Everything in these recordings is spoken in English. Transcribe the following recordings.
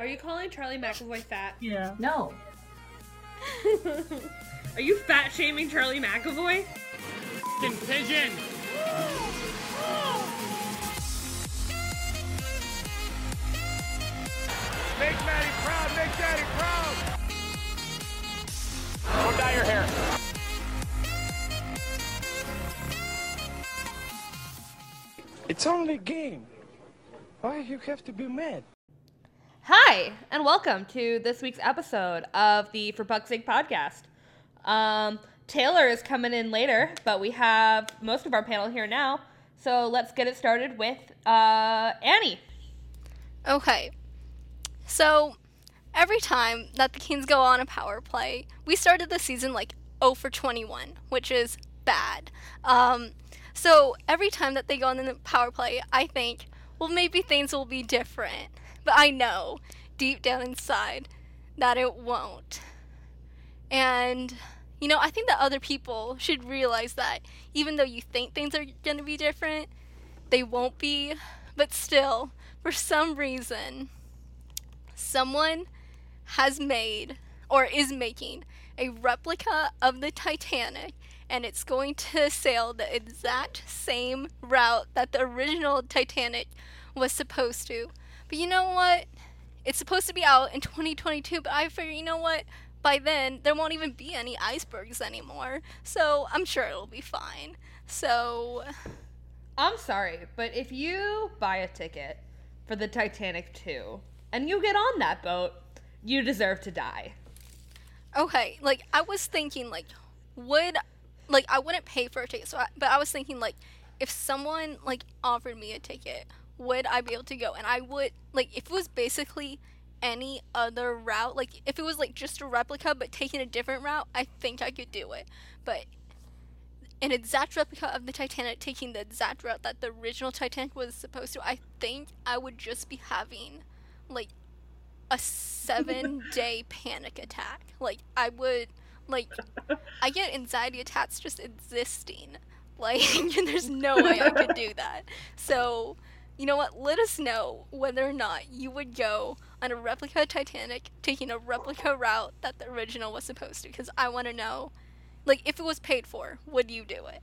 Are you calling Charlie McAvoy fat? Yeah. No. Are you fat shaming Charlie McAvoy? Pigeon. Make Maddie proud. Make Daddy proud. Don't dye your hair. It's only a game. Why you have to be mad? Hi, and welcome to this week's episode of the For Puck's Sake podcast. Um, Taylor is coming in later, but we have most of our panel here now. So let's get it started with uh, Annie. Okay. So, every time that the Kings go on a power play, we started the season like 0 for 21, which is bad. Um, so, every time that they go on the power play, I think, well, maybe things will be different. But I know deep down inside that it won't. And, you know, I think that other people should realize that even though you think things are going to be different, they won't be. But still, for some reason, someone has made or is making a replica of the Titanic and it's going to sail the exact same route that the original Titanic was supposed to. But you know what? It's supposed to be out in 2022, but I figure, you know what? By then, there won't even be any icebergs anymore. So I'm sure it'll be fine. So, I'm sorry, but if you buy a ticket for the Titanic 2 and you get on that boat, you deserve to die. okay, like I was thinking, like, would, like, I wouldn't pay for a ticket, so I, but I was thinking, like, if someone, like, offered me a ticket, would I be able to go? And I would, like, if it was basically any other route, like, if it was, like, just a replica but taking a different route, I think I could do it. But an exact replica of the Titanic taking the exact route that the original Titanic was supposed to, I think I would just be having, like, a seven day panic attack. Like, I would, like, I get anxiety attacks just existing. Like, and there's no way I could do that. So, you know what? Let us know whether or not you would go on a replica Titanic taking a replica route that the original was supposed to, because I want to know. Like, if it was paid for, would you do it?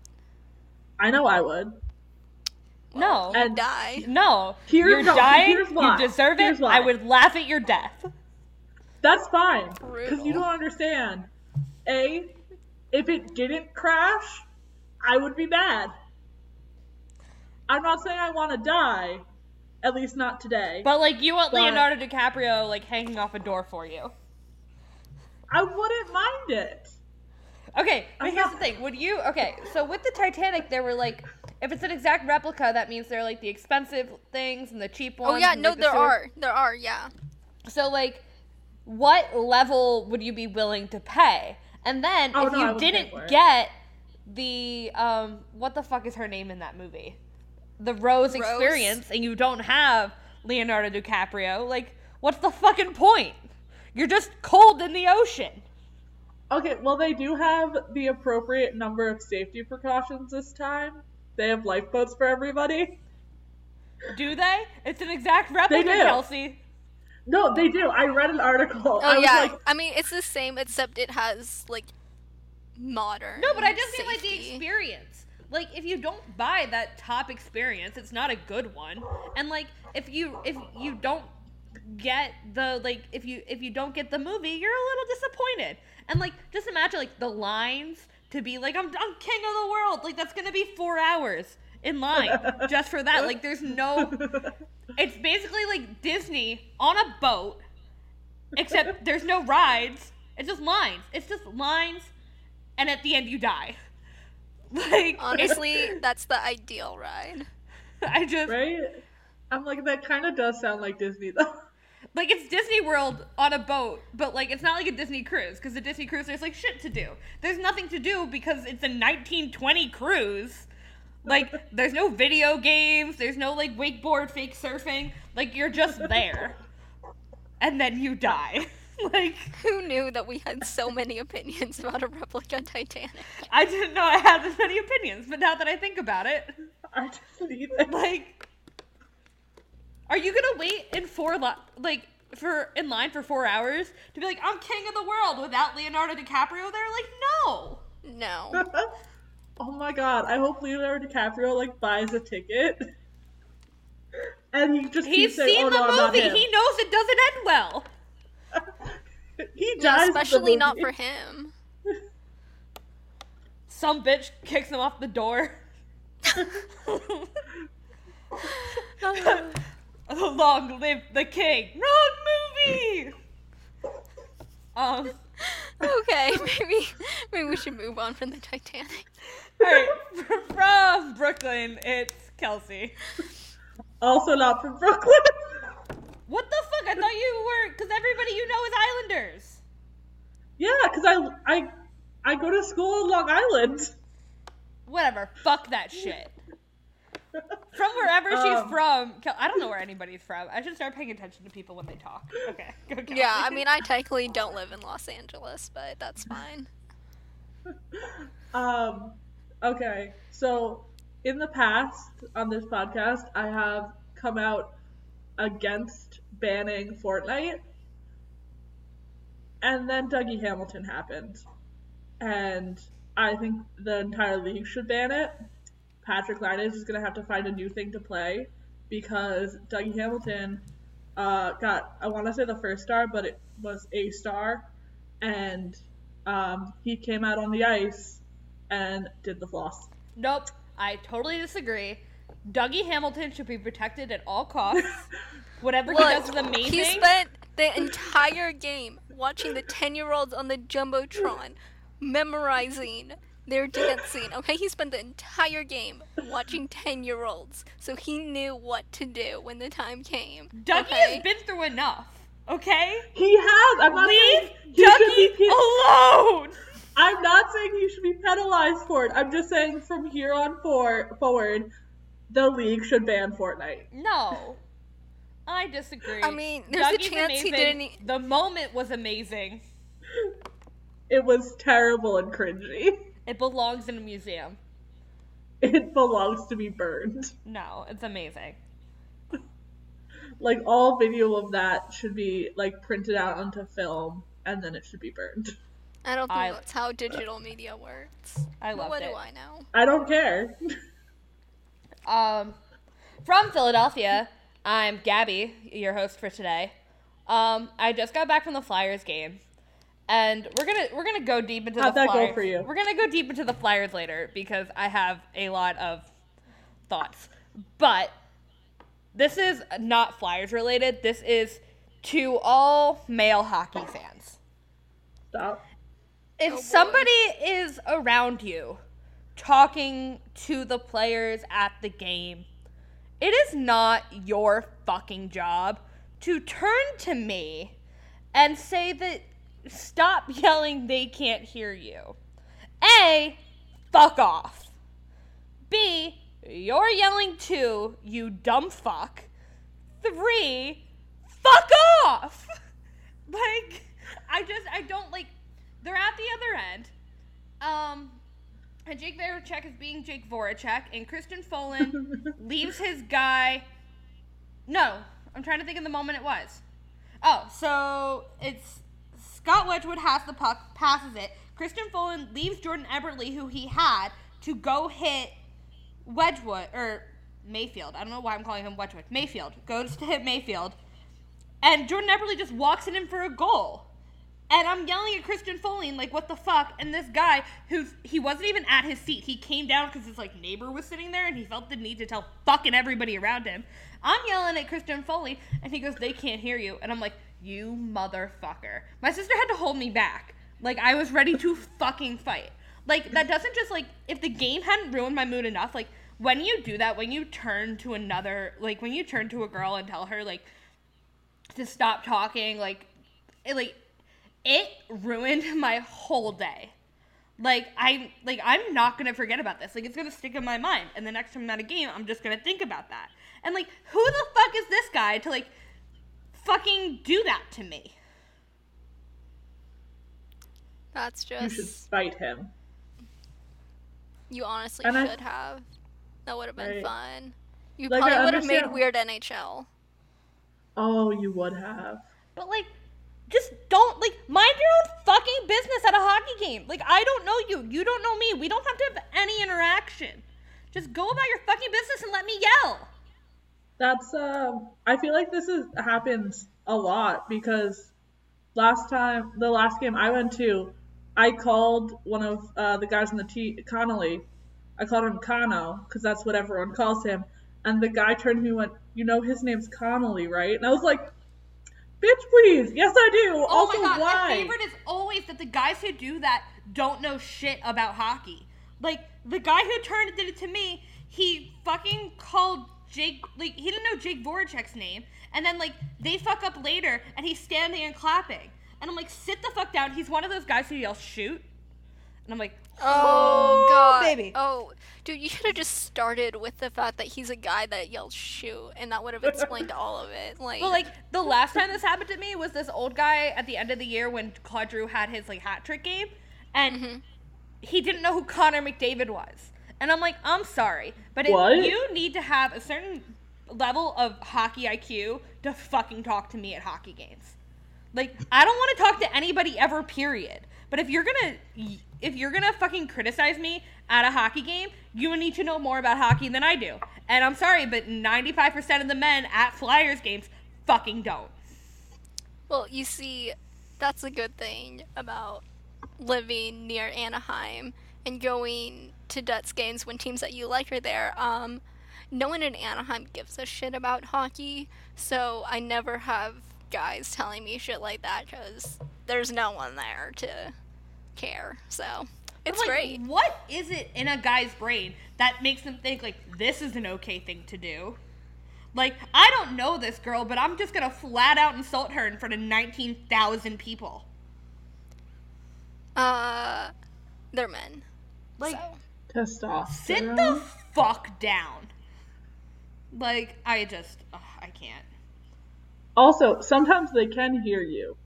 I know I would. No. And die. No. Here- You're no, dying. here's why. You deserve Here's it. why. I would laugh at your death. That's fine. Because you don't understand. A, if it didn't crash, I would be mad. I'm not saying I want to die. At least not today. But like you want But- Leonardo DiCaprio like hanging off a door for you. I wouldn't mind it. Okay, but I'm here's not- the thing. Would you okay, so with the Titanic there were like if it's an exact replica, that means there are like the expensive things and the cheap ones. Oh, yeah, and, no, like, the there sewer- are. There are, yeah. So like what level would you be willing to pay? And then Oh, if no, you didn't get the um what the fuck is her name in that movie? The Rose, Rose? experience and you don't have Leonardo DiCaprio, like what's the fucking point? You're just cold in the ocean. Okay, well, they do have the appropriate number of safety precautions this time. They have lifeboats for everybody. Do they? It's an exact replica, do. Kelsey. No, they do. I read an article. Oh I was yeah, like, I mean it's the same except it has like modern. No, but I just mean like the experience. Like if you don't buy that top experience, it's not a good one. And like if you if you don't get the like if you if you don't get the movie, you're a little disappointed. And like just imagine like the lines to be like I'm I'm king of the world. Like that's going to be 4 hours in line just for that. Like there's no it's basically like Disney on a boat except there's no rides. It's just lines. It's just lines and at the end you die. Like Honestly, that's the ideal ride. I just right? I'm like, that kind of does sound like Disney, though. like it's Disney World on a boat, but like it's not like a Disney cruise because the Disney cruise there's like shit to do. There's nothing to do because it's a 1920 cruise. Like there's no video games, there's no like wakeboard fake surfing. Like you're just there. And then you die. like Who knew that we had so many opinions about a replica Titanic? I didn't know I had this many opinions, but now that I think about it, I just need it. like are you gonna wait in four li- like for in line for four hours to be like, I'm king of the world without Leonardo DiCaprio there? Like, no. No. oh my god! I hope Leonardo DiCaprio like buys a ticket, and he just He's keeps saying, seen "Oh the no, movie. He knows it doesn't end well. he dies. in especially not for him. Some bitch kicks him off the door. Long live the king. Wrong movie. Um. okay, maybe maybe we should move on from the Titanic. All right, from Brooklyn, it's Kelsey. Also not from Brooklyn. What the fuck? I thought you were, because everybody you know is Islanders. yeah, because I I I go to school in Long Island. Whatever. Fuck that shit. From wherever she's Um. from. I don't know where anybody's from. I should start paying attention to people when they talk. Okay. Go, Yeah, I mean, I technically don't live in Los Angeles, but that's fine. Um, okay, so in the past on this podcast, I have come out against banning Fortnite, and then Dougie Hamilton happened, and I think the entire league should ban it. Patrik Laine's is gonna have to find a new thing to play because Dougie Hamilton uh, got I want to say the first star, but it was a star, and um, he came out on the ice and did the floss. Nope. I totally disagree. Dougie Hamilton should be protected at all costs. Whatever he does is amazing. he spent the entire game watching the 10 year olds on the Jumbotron memorizing their dance scene. Okay, he spent the entire game watching 10 year olds, so he knew what to do when the time came. Dougie okay? has been through enough. Okay? He has. I'm not Leave saying he should Dougie be. alone! I'm not saying he should be penalized for it. I'm just saying from here on for, forward, the league should ban Fortnite. No. I disagree. I mean, there's a Dougie's chance he didn't The moment was amazing. It was terrible and cringy. It belongs in a museum. It belongs to be burned. No, it's amazing. Like all video of that should be like printed out onto film and then it should be burned. I don't think I- that's how digital media works. I But loved what do I know? I don't care. Um, from Philadelphia, I'm Gabby, your host for today. Um, I just got back from the Flyers game, and we're gonna we're gonna go deep into How'd the that go Flyers. for you? We're gonna go deep into the Flyers later because I have a lot of thoughts. But this is not Flyers related. This is to all male hockey fans. Stop. if Oh, somebody is around you talking to the players at the game, it is not your fucking job to turn to me and say that stop yelling they can't hear you. A, fuck off. B, you're yelling too, you dumb fuck. Three, fuck off. Like, I just, I don't like, they're at the other end. Um, and Jake Voracek is being Jake Voracek, and Christian Folin leaves his guy. No, I'm trying to think of the moment it was. Oh, so it's Scott Wedgewood has the puck, passes it. Christian Folin leaves Jordan Eberle, who he had, to go hit Wedgewood or Mayfield. I don't know why I'm calling him Wedgewood. Mayfield goes to hit Mayfield, and Jordan Eberle just walks it in for a goal. And I'm yelling at Christian Folin, like, what the fuck? And this guy, who's he wasn't even at his seat. He came down because his like neighbor was sitting there, and he felt the need to tell fucking everybody around him. I'm yelling at Christian Folin, and he goes, "They can't hear you." And I'm like, "You motherfucker!" My sister had to hold me back. Like I was ready to fucking fight. Like that doesn't just like if the game hadn't ruined my mood enough. Like when you do that, when you turn to another, like when you turn to a girl and tell her like to stop talking, like it like it ruined my whole day. Like I like I'm not gonna forget about this. Like it's gonna stick in my mind. And the next time I'm at a game, I'm just gonna think about that. And like, who the fuck is this guy to like fucking do that to me? That's just You just should fight him. you honestly And I- should have. That would have been Right. fund. You Like, probably would have made weird NHL. Oh, you would have. but like, just don't like mind your own fucking business at a hockey game. Like, I don't know you, you don't know me. We don't have to have any interaction. Just go about your fucking business and let me yell. That's um I feel like this is happens a lot because last time the last game I went to, I called one of uh, the guys in the T Connolly. I called him Kano because that's what everyone calls him. And the guy turned to me and went, "You know his name's Connolly, right?" And I was like, "Bitch, please, yes I do." Oh also, my god, why? my favorite is always that the guys who do that don't know shit about hockey. Like the guy who turned did it to me, he fucking called Jake like he didn't know Jake Voracek's name, and then like they fuck up later and he's standing and clapping. And I'm like, sit the fuck down. He's one of those guys who yells shoot. And I'm like, Oh, oh, god. baby. Oh, dude, you should have just started with the fact that he's a guy that yells shoot, and that would have explained all of it. Like, Well, like the last time this happened to me was this old guy at the end of the year when Claude Giroux had his like hat trick game, and mm-hmm. he didn't know who Connor McDavid was. And I'm like, I'm sorry, but if you need to have a certain level of hockey IQ to fucking talk to me at hockey games. Like, I don't want to talk to anybody ever. Period. But if you're gonna if you're gonna fucking criticize me at a hockey game, you need to know more about hockey than I do. And I'm sorry, but 95% of the men at Flyers games fucking don't. well, you see, that's a good thing about living near Anaheim and going to Ducks games when teams that you like are there. Um, no one in Anaheim gives a shit about hockey, so I never have guys telling me shit like that because there's no one there to care. So it's like, great. What is it in a guy's brain that makes them think like this is an okay thing to do? Like I don't know this girl, but I'm just gonna flat out insult her in front of nineteen thousand people. Uh, they're men. Like so. Testosterone. sit the fuck down. Like I just ugh, I can't. Also, sometimes they can hear you.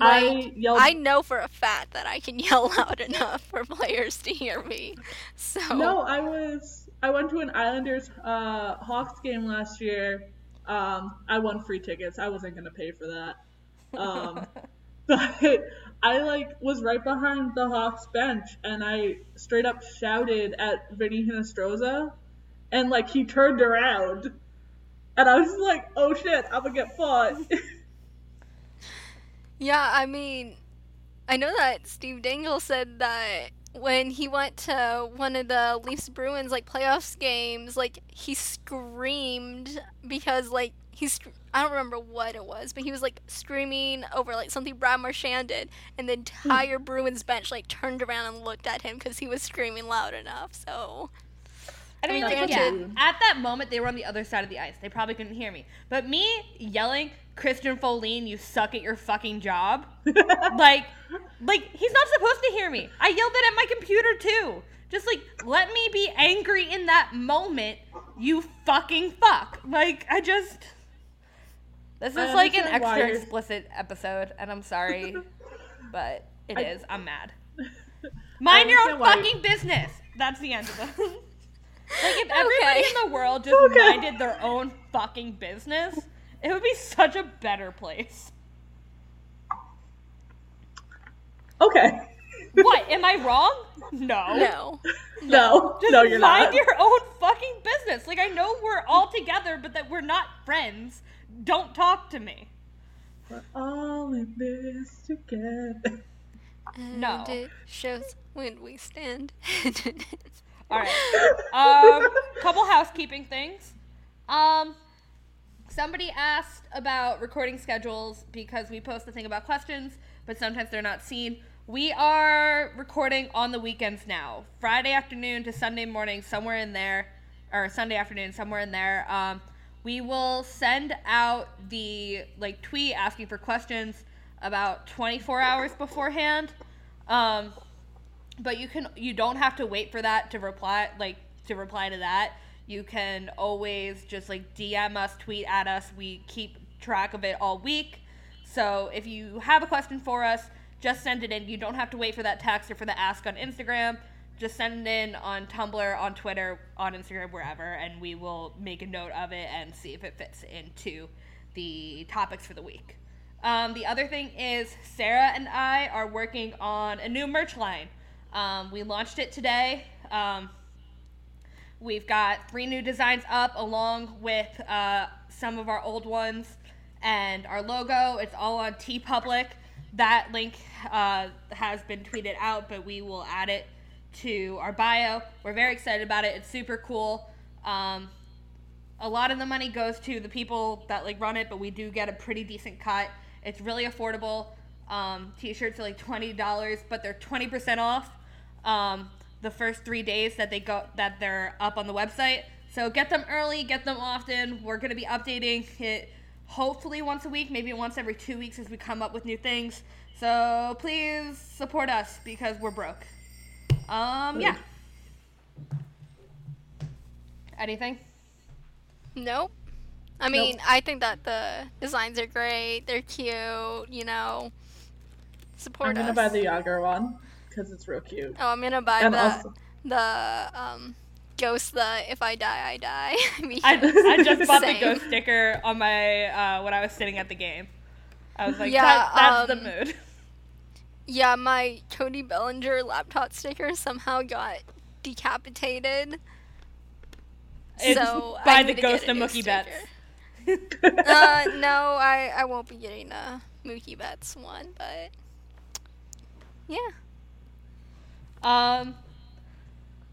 I Like, yelled. I know for a fact that I can yell loud enough for players to hear me. So No, I was. I went to an Islanders uh, Hawks game last year. Um, I won free tickets. I wasn't gonna pay for that. Um, but I like was right behind the Hawks bench, and I straight up shouted at Vinny Hinostroza, and like he turned around, and I was just like, "Oh shit, I'm gonna get fought." yeah, I mean, I know that Steve Dangle said that when he went to one of the Leafs Bruins like playoffs games, like he screamed because like he's I don't remember what it was, but he was like screaming over like something Brad Marchand did, and the hmm. entire Bruins bench like turned around and looked at him because he was screaming loud enough. So I mean, mean, like, yeah, at that moment they were on the other side of the ice. They probably couldn't hear me. But me yelling, Christian Folin, you suck at your fucking job. like, like he's not supposed to hear me. I yelled it at my computer too. Just like, let me be angry in that moment, you fucking fuck. Like, I just. This is like an extra you're- explicit episode, and I'm sorry, but it I- is. I'm mad. Mind your own understand fucking business. That's the end of it. Like if everybody Okay. in the world just Okay. minded their own fucking business, it would be such a better place. okay. What? Am I wrong? No. no. No, Just no, you're mind not. your own fucking business. Like I know we're all together, but that we're not friends. Don't talk to me. We're all in this together. No. And it shows when we stand. All right. Um, couple housekeeping things. Um, somebody asked about recording schedules because we post the thing about questions, but sometimes they're not seen. We are recording on the weekends now, Friday afternoon to Sunday morning, somewhere in there, or Sunday afternoon, somewhere in there. Um, we will send out the like tweet asking for questions about 24 hours beforehand. Um, but you can you don't have to wait for that to reply like to reply to that. You can always just like dm us tweet at us. We keep track of it all week. So if you have a question for us just send it in. You don't have to wait for that text or for the ask on instagram. Just send it in on tumblr on twitter on instagram wherever and we will make a note of it and see if it fits into the topics for the week. Um, the other thing is Sarah and I are working on a new merch line. Um, we launched it today. Um, we've got three new designs up along with uh, some of our old ones and our logo. It's all on TeePublic. That link uh, has been tweeted out, but we will add it to our bio. We're very excited about it. It's super cool. Um, a lot of the money goes to the people that like run it, but we do get a pretty decent cut. It's really affordable. Um, t-shirts are like twenty dollars, but they're twenty percent off um, the first three days that they go that they're up on the website. So get them early, get them often. We're gonna be updating it hopefully once a week, maybe once every two weeks as we come up with new things. So please support us because we're broke. Um, yeah. Anything? Nope. I mean, I think that the designs are great. They're cute. You know, support I'm gonna us. buy the Yager one because it's real cute. oh, I'm gonna buy And the also- the um ghost. The if I die, I die. I, I just bought the ghost sticker on my uh, when I was sitting at the game. I was like, Yeah, that, that's um, the mood. Yeah, my Cody Bellinger laptop sticker somehow got decapitated. It's so by I the need to get ghost a of Mookie Betts. uh, no, I, I won't be getting a Mookie Betts one, but yeah. Um,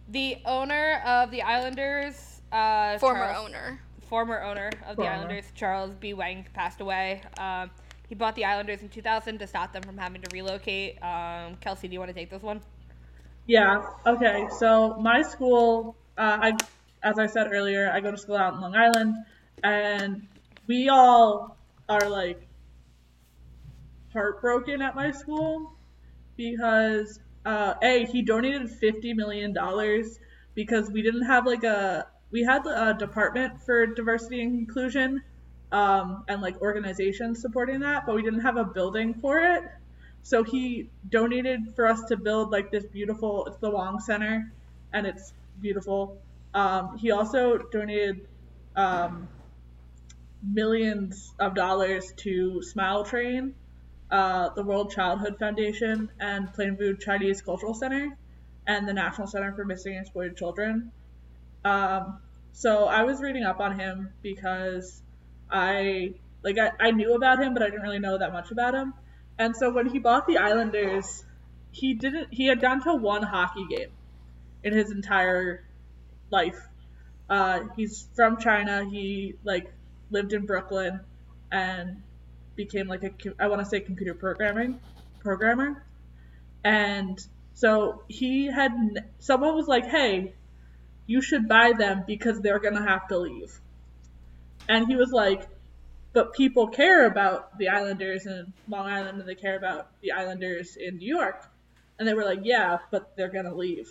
the owner of the Islanders, uh, Former Charles- owner. former owner of the Islanders, Charles B. Wang, passed away. Um, he bought the Islanders in 2000 to stop them from having to relocate. Um, Kelsey, do you want to take this one? Yeah. Okay. So my school, uh, I, as I said earlier, I go to school out in Long Island, and we all are like heartbroken at my school because uh, a he donated fifty million dollars because we didn't have like a we had a department for diversity and inclusion um, and like organizations supporting that, but we didn't have a building for it. So he donated for us to build like this beautiful. It's the Wang Center, and it's beautiful. Um, he also donated um, millions of dollars to Smile Train, uh, the World Childhood Foundation, and Plainview Chinese Cultural Center, and the National Center for Missing and Exploited Children. Um, so I was reading up on him because I like I, I knew about him, but I didn't really know that much about him. And so when he bought the Islanders, he didn't he had gone to one hockey game in his entire life. Uh, he's from China. He like lived in Brooklyn and became like a I want to say computer programming programmer. And so he had someone was like, "Hey, you should buy them because they're gonna have to leave." And he was like, but people care about the Islanders in Long Island and they care about the Islanders in New York. And they were like, yeah, but they're to leave.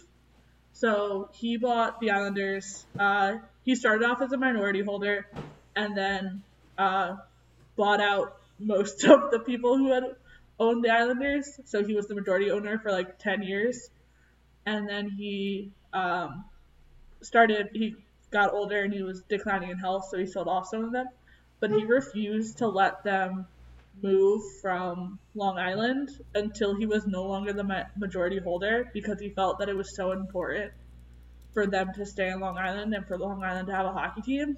So he bought the Islanders. Uh, he started off as a minority holder and then uh, bought out most of the people who had owned the Islanders. So he was the majority owner for like 10 years. And then he um, started, he got older and he was declining in health, so he sold off some of them but he refused to let them move from Long Island until he was no longer the ma- majority holder because he felt that it was so important for them to stay in Long Island and for Long Island to have a hockey team.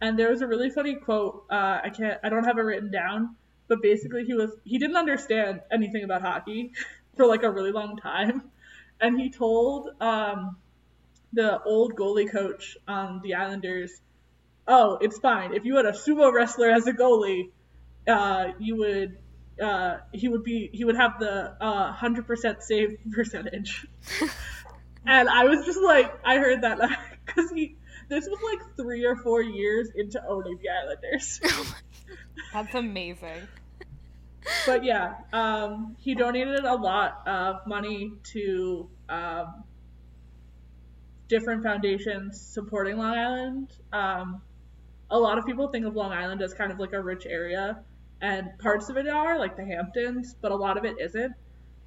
And there was a really funny quote. Uh, I can't. I don't have it written down, but basically he was he didn't understand anything about hockey for like a really long time, and he told um, the old goalie coach on the Islanders oh, it's fine. If you had a sumo wrestler as a goalie, uh, you would uh, he would be he would have the uh, hundred percent save percentage. and I was just like, I heard that because he this was like three or four years into owning the Islanders. That's amazing. but yeah, um, he donated a lot of money to um, different foundations supporting Long Island. Um, a lot of people think of Long Island as kind of like a rich area, and parts of it are like the Hamptons, but a lot of it isn't.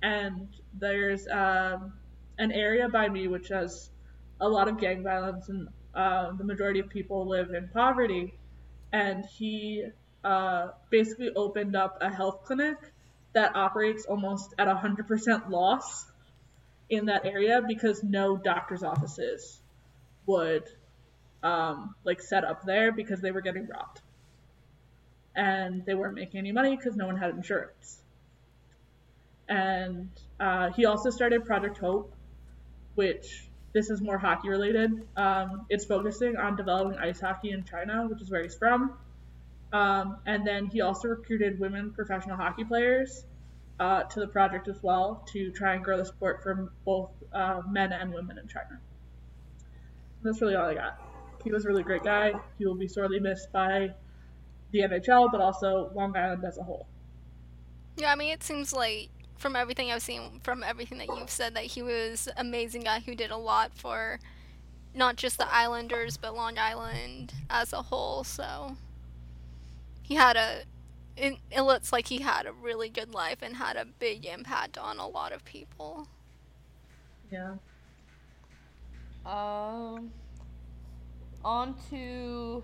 And there's um, an area by me which has a lot of gang violence, and uh, the majority of people live in poverty. And he uh, basically opened up a health clinic that operates almost at 100% loss in that area because no doctor's offices would um, like set up there because they were getting robbed and they weren't making any money because no one had insurance and uh, he also started project hope which this is more hockey related um, it's focusing on developing ice hockey in china which is where he's from um, and then he also recruited women professional hockey players uh, to the project as well to try and grow the sport for both uh, men and women in China. That's really all I got. He was a really great guy. He will be sorely missed by the NHL, but also Long Island as a whole. Yeah, I mean, it seems like from everything I've seen, from everything that you've said, that he was an amazing guy who did a lot for not just the Islanders, but Long Island as a whole. So he had a. It, it looks like he had a really good life and had a big impact on a lot of people. Yeah. Um, on to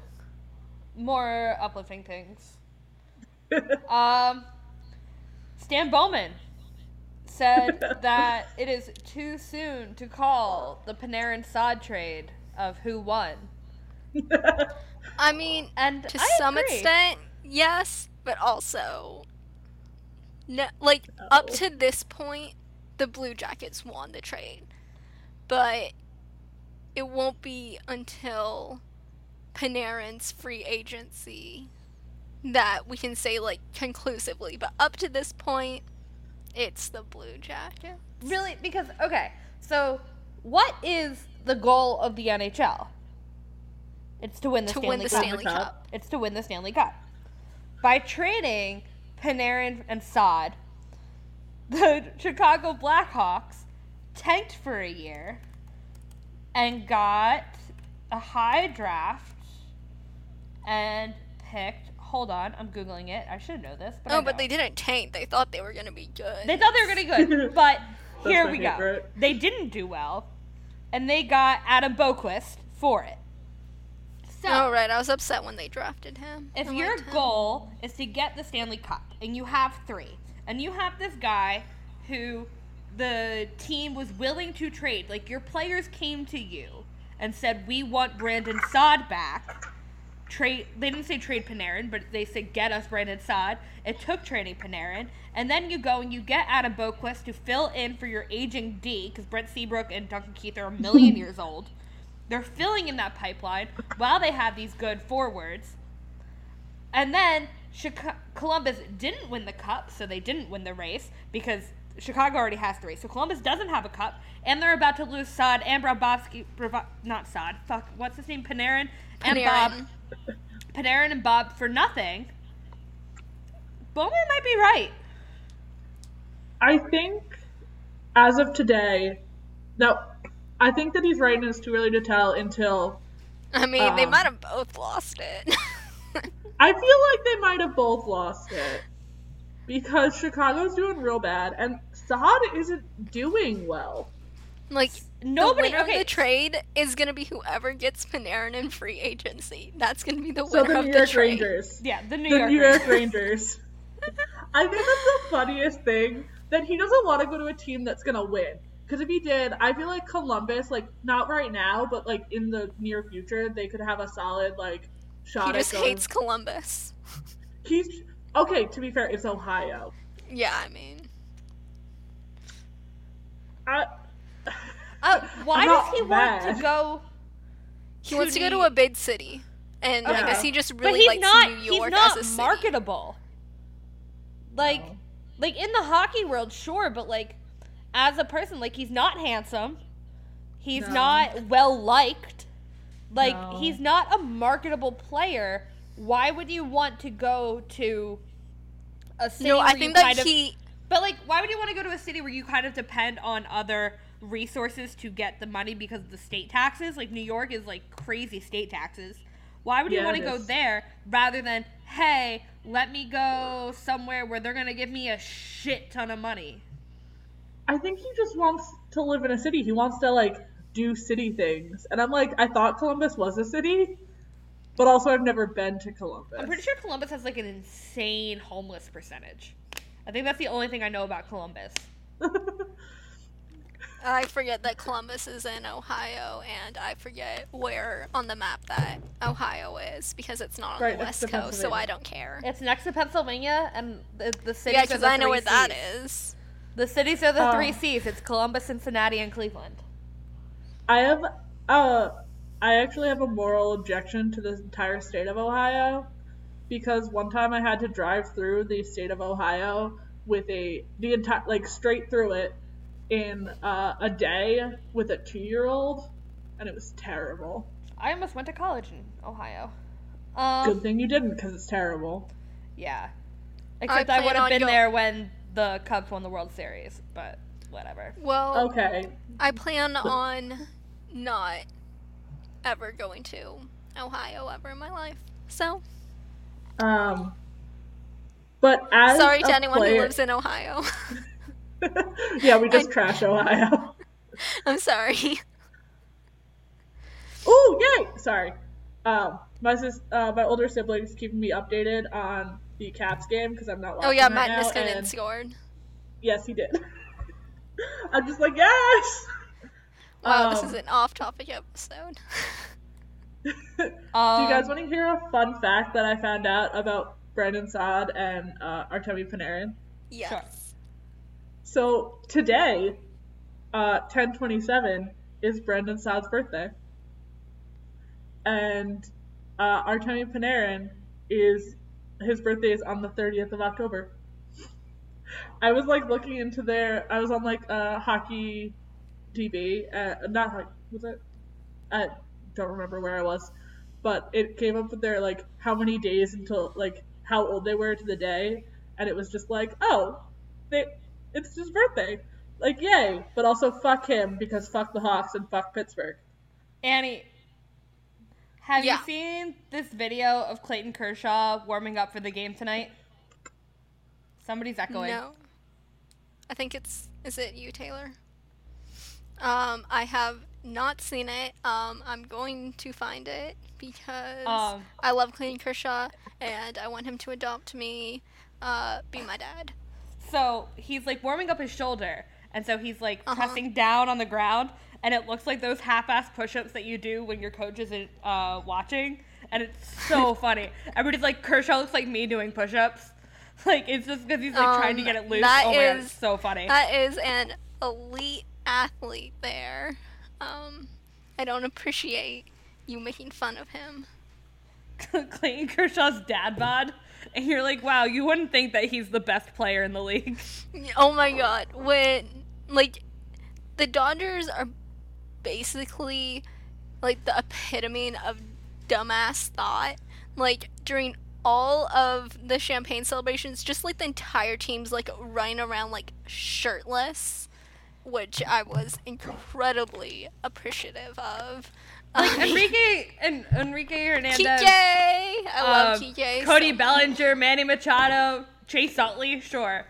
more uplifting things. um, Stan Bowman said that it is too soon to call the Panarin Saad trade of who won. I mean, And to I some agree. extent, yes, but also, no, like up to this point, the Blue Jackets won the trade, but it won't be until Panarin's free agency that we can say like conclusively. But up to this point, it's the Blue Jackets. Really? Because okay, so what is the goal of the NHL? It's to win the to Stanley win the Cup. Stanley Cup. Cup. It's to win the Stanley Cup. By trading Panarin and Saad, the Chicago Blackhawks tanked for a year and got a high draft and picked. Hold on, I'm googling it. I should know this, but Oh, but they didn't tank. They thought they were gonna be good. They thought they were gonna be good, but here my we go. They didn't do well, and they got Adam Boqvist for it. So, oh right, I was upset when they drafted him. if I your liked him. goal is to get the Stanley Cup, and you have three, and you have this guy who the team was willing to trade, like your players came to you and said, "We want Brandon Saad back." Trade. They didn't say trade Panarin, but they said get us Brandon Saad. It took trading Panarin, and then you go and you get Adam Boqvist to fill in for your aging D because Brent Seabrook and Duncan Keith are a million years old. They're filling in that pipeline while they have these good forwards. And then Columbus didn't win the cup, so they didn't win the race because Chicago already has three. So Columbus doesn't have a cup, and they're about to lose Saad and Brabowski. Bravo- not Saad. Fuck. What's his name? Panarin and Bob. Panarin. Panarin and Bob for nothing. Bowman might be right. I think, as of today, no, I think that he's right and it's too early to tell until I mean, they Um, might have both lost it. I feel like they might have both lost it because Chicago's doing real bad and Saad isn't doing well. like Nobody. the winner okay. of the trade is gonna be whoever gets Panarin in free agency. That's gonna be the So winner the of New the York trade. Rangers. yeah, the New the York. New York Rangers. Rangers. I think that's the funniest thing that he doesn't want to go to a team that's gonna win. Because if he did, I feel like Columbus, like not right now, but like in the near future, they could have a solid like shot. At this. He at just going- hates Columbus. He's okay. To be fair, it's Ohio. Yeah, I mean, I, Uh, why does not he want mad. to go? he wants to go to a big city, and I guess he just really likes not. New York not as a city. marketable. Like, No. like in the hockey world, sure, but like, as a person, like he's not handsome. He's No. not well liked. Like No. he's not a marketable player. Why would you want to go to a city? No, I where you think that kind of- he. But like, why would you want to go to a city where you kind of depend on other resources to get the money because of the state taxes? Like New York is like crazy state taxes. Why would you Yeah, want to go there rather than hey, let me go somewhere where they're gonna give me a shit ton of money? I think he just wants to live in a city. He wants to like do city things, and I'm like, I thought Columbus was a city. But also, I've never been to Columbus. I'm pretty sure Columbus has like an insane homeless percentage. I think that's the only thing I know about Columbus. I forget that Columbus is in Ohio, and I forget where on the map that Ohio is because it's not on Right, the west to coast, so I don't care. It's next to Pennsylvania, and the, the cities Yeah, are because the I know three where that Cs. is. The cities are the three Um, C's. It's Columbus, Cincinnati, and Cleveland. I have, uh, I actually have a moral objection to this entire state of Ohio because one time I had to drive through the state of Ohio with a the entire like straight through it in uh, a day with a two year old, and it was terrible. I almost went to college in Ohio. Um, Good thing you didn't because it's terrible. Yeah. Except I, plan would have been go- there when the Cubs won the World Series, but whatever. Well, Okay, I plan on not ever going to Ohio ever in my life. So, um, but as sorry a to anyone player- who lives in Ohio. yeah, we just I- trash Ohio. I'm sorry. Oh, yay! Sorry. Um, my sis, uh, my older siblings keeping me updated on the Caps game because I'm not watching Oh yeah, right Matt now, Niskanen and scored. yes, he did. I'm just like yes. Wow, this Um, is an off-topic episode. Do you Um, guys want to hear a fun fact that I found out about Brandon Saad and uh, Artemi Panarin? yes. So today, uh, 1027 is Brandon Saad's birthday. And uh, Artemi Panarin is, his birthday is on the 30th of October. I was like looking into their, I was on like uh, hockey TV, uh, not hockey, was it? I don't remember where I was, but it came up with their like how many days until like how old they were to the day, and it was just like, oh, they, it's his birthday. Like, yay. But also, fuck him because fuck the Hawks and fuck Pittsburgh. Annie, have Yeah. you seen this video of Clayton Kershaw warming up for the game tonight? Somebody's echoing. No. I think it's is it you, Taylor? Um, I have not seen it. Um, I'm going to find it because Um, I love Clayton Kershaw and I want him to adopt me, uh, be my dad. So he's like warming up his shoulder, and so he's like Uh-huh. pressing down on the ground, and it looks like those half-ass push-ups that you do when your coach isn't uh, watching, and it's so funny. Everybody's like, Kershaw looks like me doing push-ups. Like it's just because he's like trying to Um, get it loose. that oh god, is- it's so funny. That is an elite athlete there. Um, I don't appreciate you making fun of him. Clayton Kershaw's dad bod, and you're like, wow, you wouldn't think that he's the best player in the league. Oh my god, when like the Dodgers are basically like the epitome of dumbass thought. Like during all of the champagne celebrations, just like the entire team's like running around like shirtless, which I was incredibly appreciative of. Like Enrique and Enrique Hernandez. Kike, I love um, Kike. Cody so Bellinger, Manny Machado, Chase Utley, sure.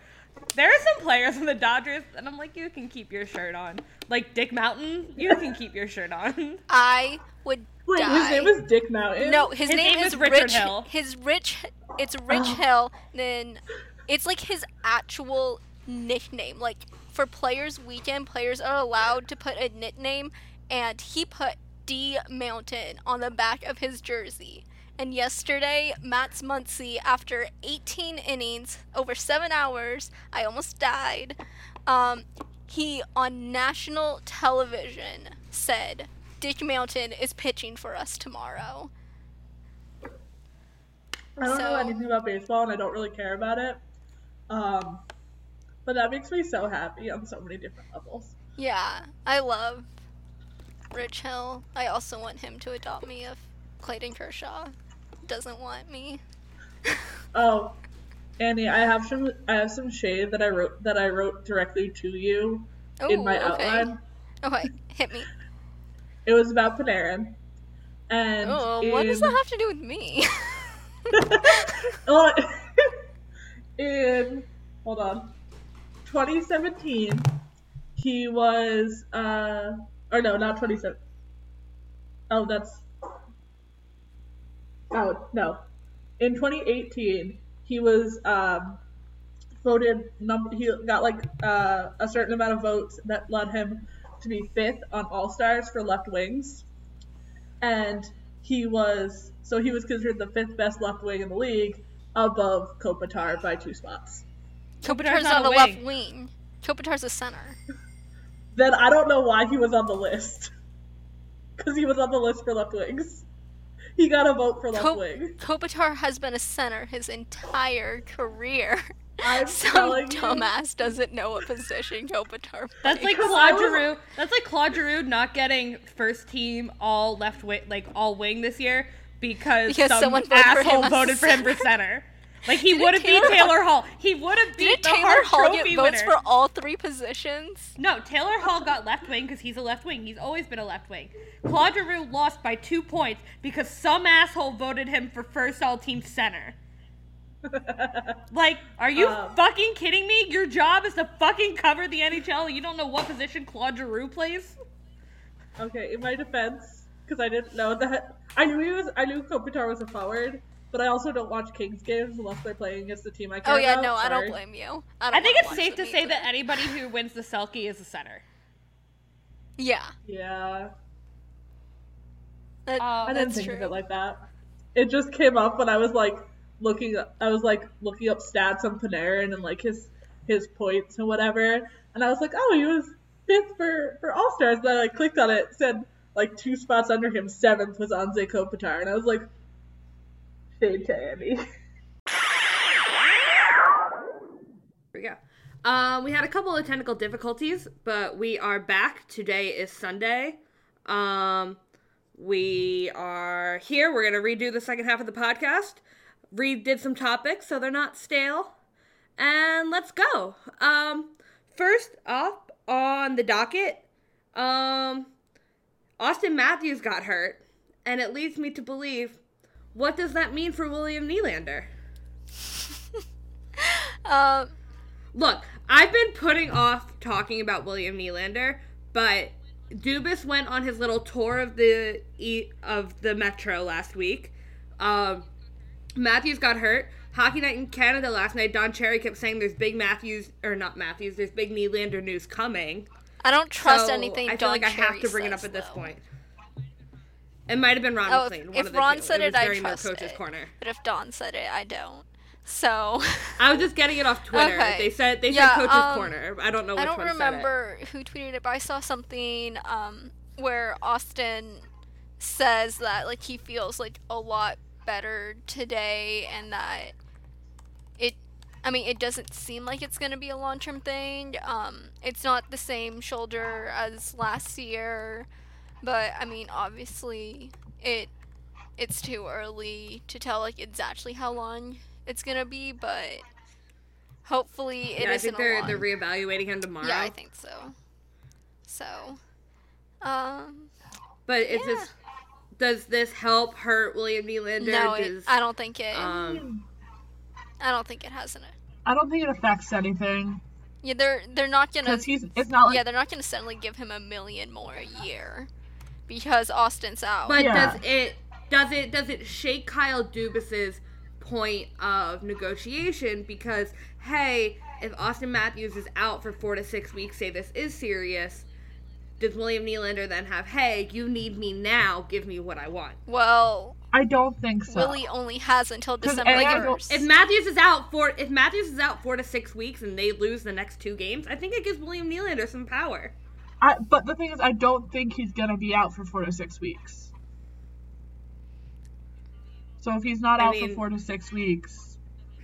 There are some players on the Dodgers, and I'm like, you can keep your shirt on. Like Dick Mountain, you can keep your shirt on. I would Wait, die. his name is Dick Mountain? No, his, His name, name is is Richard Rich Hill. His Rich, it's Rich Oh. Hill. Then it's like his actual nickname. Like for Players Weekend, players are allowed to put a nickname, and he put D Mountain on the back of his jersey. And yesterday, Max Muncy, after 18 innings, over seven hours, I almost died. Um, he on national television said, "Dick Mountain is pitching for us tomorrow." I don't know So- anything about baseball and I don't really care about it. Um, but that makes me so happy on so many different levels. Yeah, I love Rich Hill. I also want him to adopt me if Clayton Kershaw doesn't want me. Oh, Annie, I have some I have some shade that I wrote that I wrote directly to you in my Ooh, okay. outline. Okay, hit me. It was about Panarin. And Oh, what does that have to do with me? Oh, in hold on, 2017, he was uh or no, not 27. Oh, that's Oh no, in 2018 he was um, voted. Num- he got like uh, a certain amount of votes that led him to be fifth on All Stars for left wings, and he was so he was considered the fifth best left wing in the league, above Kopitar by two spots. Kopitar's not on a the left wing. wing. Kopitar's a center. Then I don't know why he was on the list, because he was on the list for left wings. He got a vote for left Ko- wing. Kopitar has been a center his entire career. I'm Some telling you. dumbass doesn't know what position Kopitar plays. That's like Claude I Giroux. That's like Claude Giroux not getting first team all left wing, like all wing this year because, Because some someone voted for him asshole as voted for him for center. Center. Like he would have beat Taylor Taylor Hall. He would have beat Did the Taylor Hart Hall Trophy get votes winner. for all three positions? No, Taylor Hall got left wing because he's a left wing. He's always been a left wing. Claude Giroux lost by two points because some asshole voted him for first all team center. Like, are you Um, fucking kidding me? Your job is to fucking cover the NHL and you don't know what position Claude Giroux plays? Okay, in my defense, because I didn't know that I knew he was. I knew Kopitar was a forward, but I also don't watch Kings games unless they're playing against the team I care Oh yeah, about. no, I don't blame you. I, don't I think it's safe to say either. that anybody who wins the Selke is a center. Yeah, Yeah, that, Uh, I didn't think true. of it like that. It just came up when I was like looking. up- I was like looking up stats on Panarin and like his his points and whatever, and I was like, oh, he was fifth for for All Stars. And I like clicked on it, it said like two spots under him, seventh was Anze Kopitar, and I was like, shade to. Here we go. Um, we had a couple of technical difficulties, but we are back. Today is Sunday. Um, we are here. We're gonna redo the second half of the podcast. Redid some topics so they're not stale. And let's go. Um, first up on the docket, um, Auston Matthews got hurt, and it leads me to believe, what does that mean for William Nylander? Um, Look, I've been putting off talking about William Nylander, but Dubas went on his little tour of the of the Metro last week. Um, Matthews got hurt. Hockey night in Canada last night. Don Cherry kept saying there's big Matthews or not Matthews. There's big Nylander news coming. I don't trust So anything. I feel Don like I have to bring it up at this though. point. It might have been Ron Oh, if, MacLean. one if of the Ron two. said it, it, I trust coach's it. corner. But if Don said it, I don't. So I was just getting it off Twitter. Okay. They said they Yeah, said coach's um, corner. I don't know I don't one said it. remember who tweeted it, but I saw something um, where Auston says that like he feels like a lot better today, and that it. I mean, it doesn't seem like it's gonna be a long term thing. Um, it's not the same shoulder as last year, but I mean, obviously, it it's too early to tell like exactly how long it's gonna be, but hopefully it yeah, I isn't think they're a long. they're reevaluating him tomorrow. Yeah, I think so. So, um, But is Yeah. this does this help hurt William Nylander? no, it, Does, I don't think it. um, I don't think it has an. I don't think it affects anything Yeah, they're they're not gonna. because he's. It's not like yeah, they're not gonna suddenly give him a million more a year because Auston's out. but Yeah. does it does it does it shake Kyle Dubas's point of negotiation? Because hey, if Auston Matthews is out for four to six weeks, say this is serious. Does William Nylander then have, hey, you need me now, give me what I want? well, I don't think so. Willie only has until December A, I first. If Matthews is out for if Matthews is out four to six weeks and they lose the next two games, I think it gives William Nylander some power. I, but the thing is, I don't think he's gonna be out for four to six weeks. So if he's not I out mean- for four to six weeks,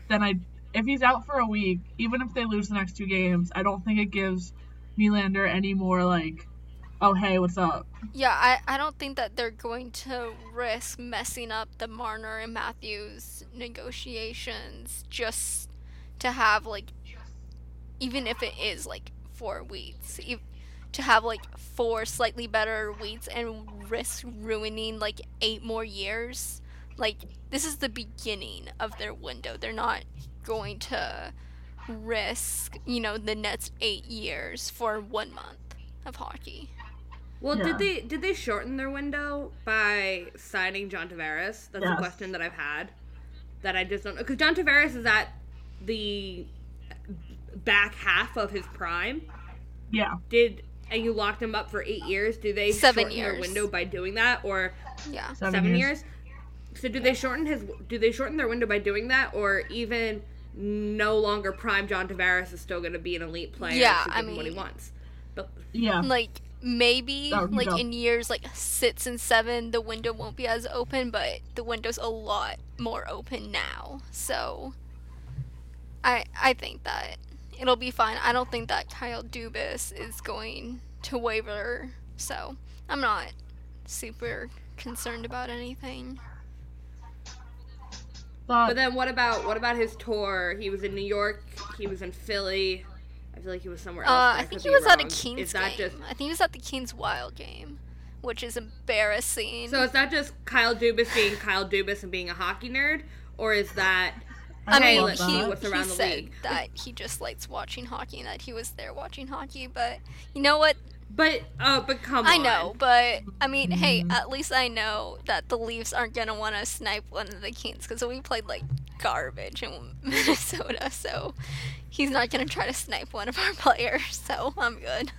then I, if he's out for a week, even if they lose the next two games, I don't think it gives Nylander any more like, oh hey, what's up? Yeah, I, I don't think that they're going to risk messing up the Marner and Matthews negotiations just to have like even if it is like four weeks, to have like four slightly better weeks and risk ruining like eight more years. Like this is the beginning of their window. They're not going to risk, you know, the next eight years for one month of hockey. Well, Yeah. did they did they shorten their window by signing John Tavares? That's Yes. a question that I've had that I just don't know because John Tavares is at the back half of his prime. Yeah. Did and you locked him up for eight years? Do they Seven shorten their window by doing that, or Yeah. seven, years. So do they shorten his? Do they shorten their window by doing that, or even no longer prime John Tavares is still going to be an elite player? Yeah, to I him what he wants. But Yeah. Like maybe That would be like dope. in years like six and seven the window won't be as open, but the window's a lot more open now. So I I think that it'll be fine. I don't think that Kyle Dubas is going to waver. So I'm not super concerned about anything. But, but then what about what about his tour? He was in New York. He was in Philly. I feel like he was somewhere else. Uh, I think he be was at a. Kings Is that game. just I think he was at the Kings Wild game, which is embarrassing. so? Is that just Kyle Dubas being Kyle Dubas and being a hockey nerd, or is that? I hey, mean, let's love see that. he around the said that he just likes watching hockey and that he was there watching hockey. But you know what? But oh, but come I on. know, but I mean, hey, Mm-hmm. at least I know that the Leafs aren't gonna want to snipe one of the Kings because we played like garbage in Minnesota. So he's not gonna try to snipe one of our players. So I'm good.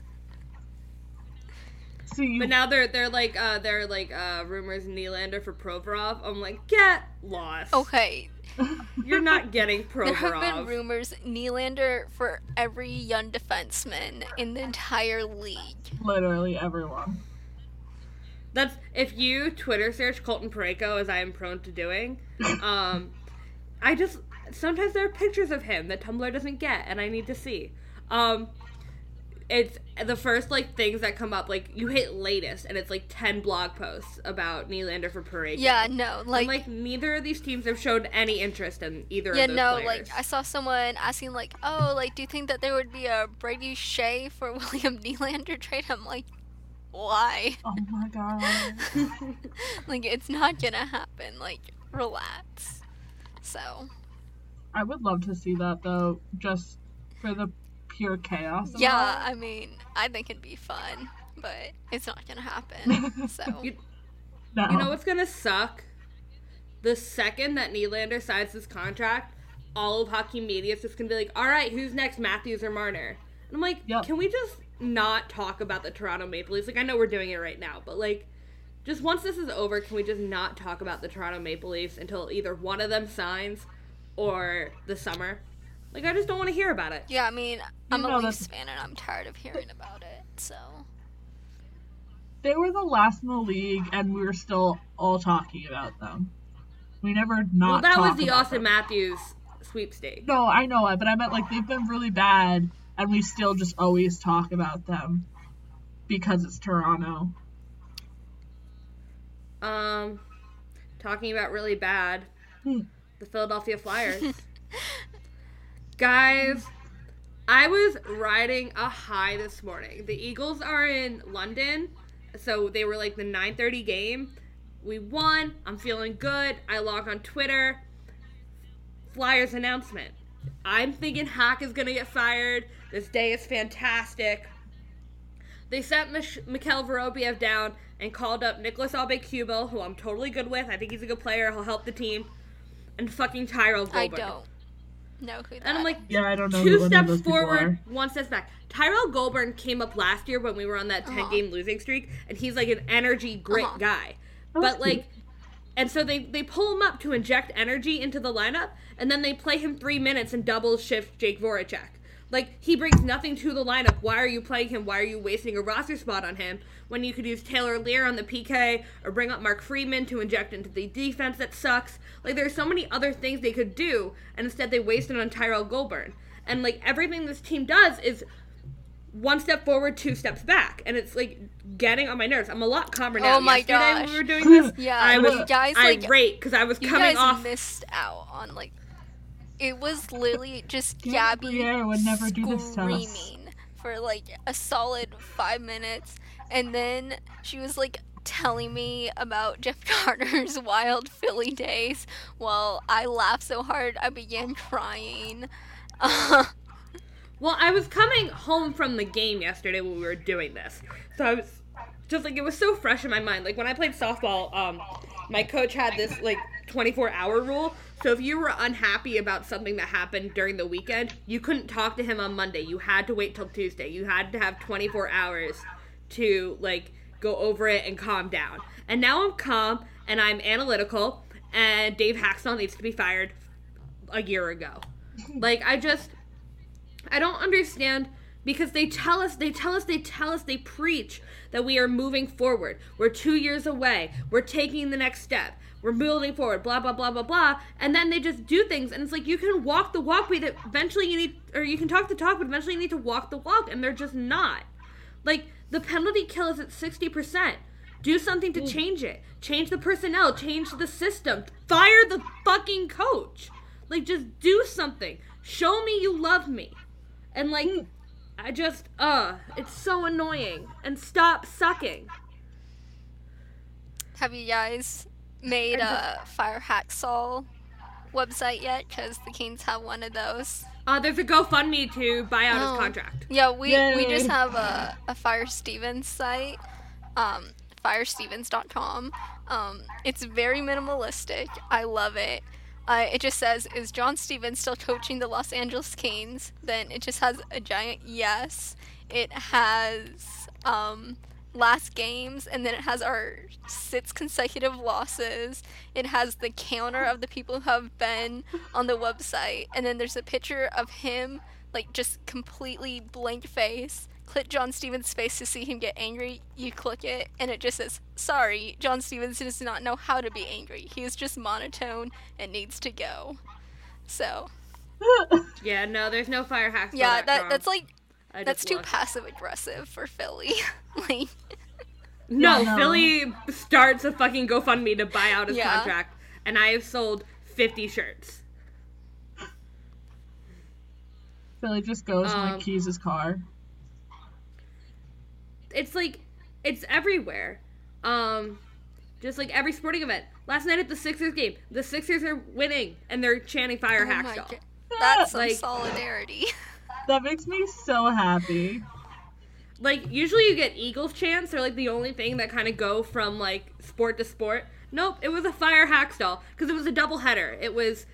see, But now they're they're like uh they're like uh rumors Nylander for Provorov. I'm like get lost. Okay, You're not getting there have been rumors Nylander for every young defenseman in the entire league. literally everyone. That's if you Twitter search Colton Parayko as I am prone to doing. Um, I just sometimes there are pictures of him that Tumblr doesn't get, and I need to see. Um, it's the first like things that come up. Like you hit latest, and it's like ten blog posts about Nylander for Parayko. Yeah, no, like, like, like neither of these teams have shown any interest in either yeah, of those no, players. like I saw someone asking like, oh, like, do you think that there would be a Brady Skjei for William Nylander trade? I'm like, why? Oh my god. like, it's not gonna happen. Like, relax. So I would love to see that though, just for the pure chaos. yeah, all. I mean, I think it'd be fun, but it's not gonna happen. So You- No. You know what's gonna suck? The second that Nylander signs this contract, all of hockey media is just gonna be like, "All right, who's next, Matthews or Marner?" And I'm like, Yep. "Can we just not talk about the Toronto Maple Leafs?" Like, I know we're doing it right now, but like, just once this is over, can we just not talk about the Toronto Maple Leafs until either one of them signs or the summer? Like, I just don't want to hear about it. yeah, I mean, I'm know a Leafs that's- fan and I'm tired of hearing about it. So They were the last in the league, and we were still all talking about them. We never not. well, that was the Auston them. Matthews sweepstake. No, I know it, but I meant like they've been really bad, and we still just always talk about them because it's Toronto. Um, talking about really bad, Hmm. the Philadelphia Flyers. Guys, I was riding a high this morning. The Eagles are in London, so they were like the 9:30 game. We won. I'm feeling good. I log on Twitter. Flyers announcement. I'm thinking Hack is gonna get fired. This day is fantastic. They sent Mich- Mikhail Vorobyev down and called up Nicholas Aube-Kubel, who I'm totally good with. I think he's a good player. He'll help the team. And fucking Tyrell Goulbourne. I don't know who that. And I'm like, Yeah, I don't know. two who any of steps forward, are. one step back. Tyrell Goulbourne came up last year when we were on that 10 Uh-huh. game losing streak, and he's like an energy grit Uh-huh. guy. Oh, but that's like, and so they they pull him up to inject energy into the lineup, and then they play him three minutes and double shift Jake Voracek. Like he brings nothing to the lineup. Why are you playing him? Why are you wasting a roster spot on him when you could use Taylor Leier on the PK or bring up Mark Friedman to inject into the defense that sucks? Like there's so many other things they could do, and instead they wasted on Tyrell Goulbourne. And like everything this team does is one step forward, two steps back, and it's like getting on my nerves. I'm a lot calmer oh now. Oh my Yesterday when gosh. we were doing this, Yeah, I was you guys, like- irate because I was you coming guys off. missed out on like it was literally just Gabrielle Gabby would never do this to screaming for like a solid five minutes, and then she was like telling me about Jeff Carter's wild Philly days. While I laughed so hard, I began crying. Well, I was coming home from the game yesterday when we were doing this, so I was just like it was so fresh in my mind. Like when I played softball, um, my coach had this like 24 hour rule. So if you were unhappy about something that happened during the weekend, you couldn't talk to him on Monday. You had to wait till Tuesday. You had to have 24 hours to like go over it and calm down. And now I'm calm and I'm analytical. And Dave Hakstol needs to be fired a year ago. like I just I don't understand because they tell us they tell us they tell us they preach that we are moving forward. We're 2 years away. We're taking the next step. We're moving forward, blah blah blah blah blah, and then they just do things, and it's like you can walk the walk, but eventually you need, or you can talk the talk, but eventually you need to walk the walk, and they're just not. Like the penalty kill is at sixty percent. Do something to change it. Change the personnel. Change the system. Fire the fucking coach. Like just do something. Show me you love me. And like I just uh it's so annoying. And stop sucking. Have you guys made a Fire Hacksaw website yet? Because the Kings have one of those. Uh there's a GoFundMe to buy out Oh. his contract. Yeah, we, we just have a, a Fire Stevens site, um, firestevens.com. Um, it's very minimalistic. I love it. Uh, it just says, Is John Stevens still coaching the Los Angeles Canes? Then it just has a giant yes. It has um, last games, and then it has our six consecutive losses. It has the counter of the people who have been on the website, and then there's a picture of him, like just completely blank face. Click John Stevens' face to see him get angry. You click it, and it just says, "Sorry, John Stevens does not know how to be angry. He is just monotone and needs to go." So Yeah, no, there's no fire hacks. yeah, that that's like I that's too passive aggressive for Philly. like No, Yeah, no. Philly starts a fucking GoFundMe to buy out his Yeah. contract, and I have sold 50 shirts. Philly just goes and Um, like keys his car. It's like, it's everywhere. Um, just like every sporting event. Last night at the Sixers game, the Sixers are winning, and they're chanting Fire oh my Hacksaw. God. that's some Like- solidarity. That makes me so happy. Like, usually you get Eagles chants, they're like the only thing that kind of go from like sport to sport. Nope, it was a Fire Hacksaw, because it was a double header. It was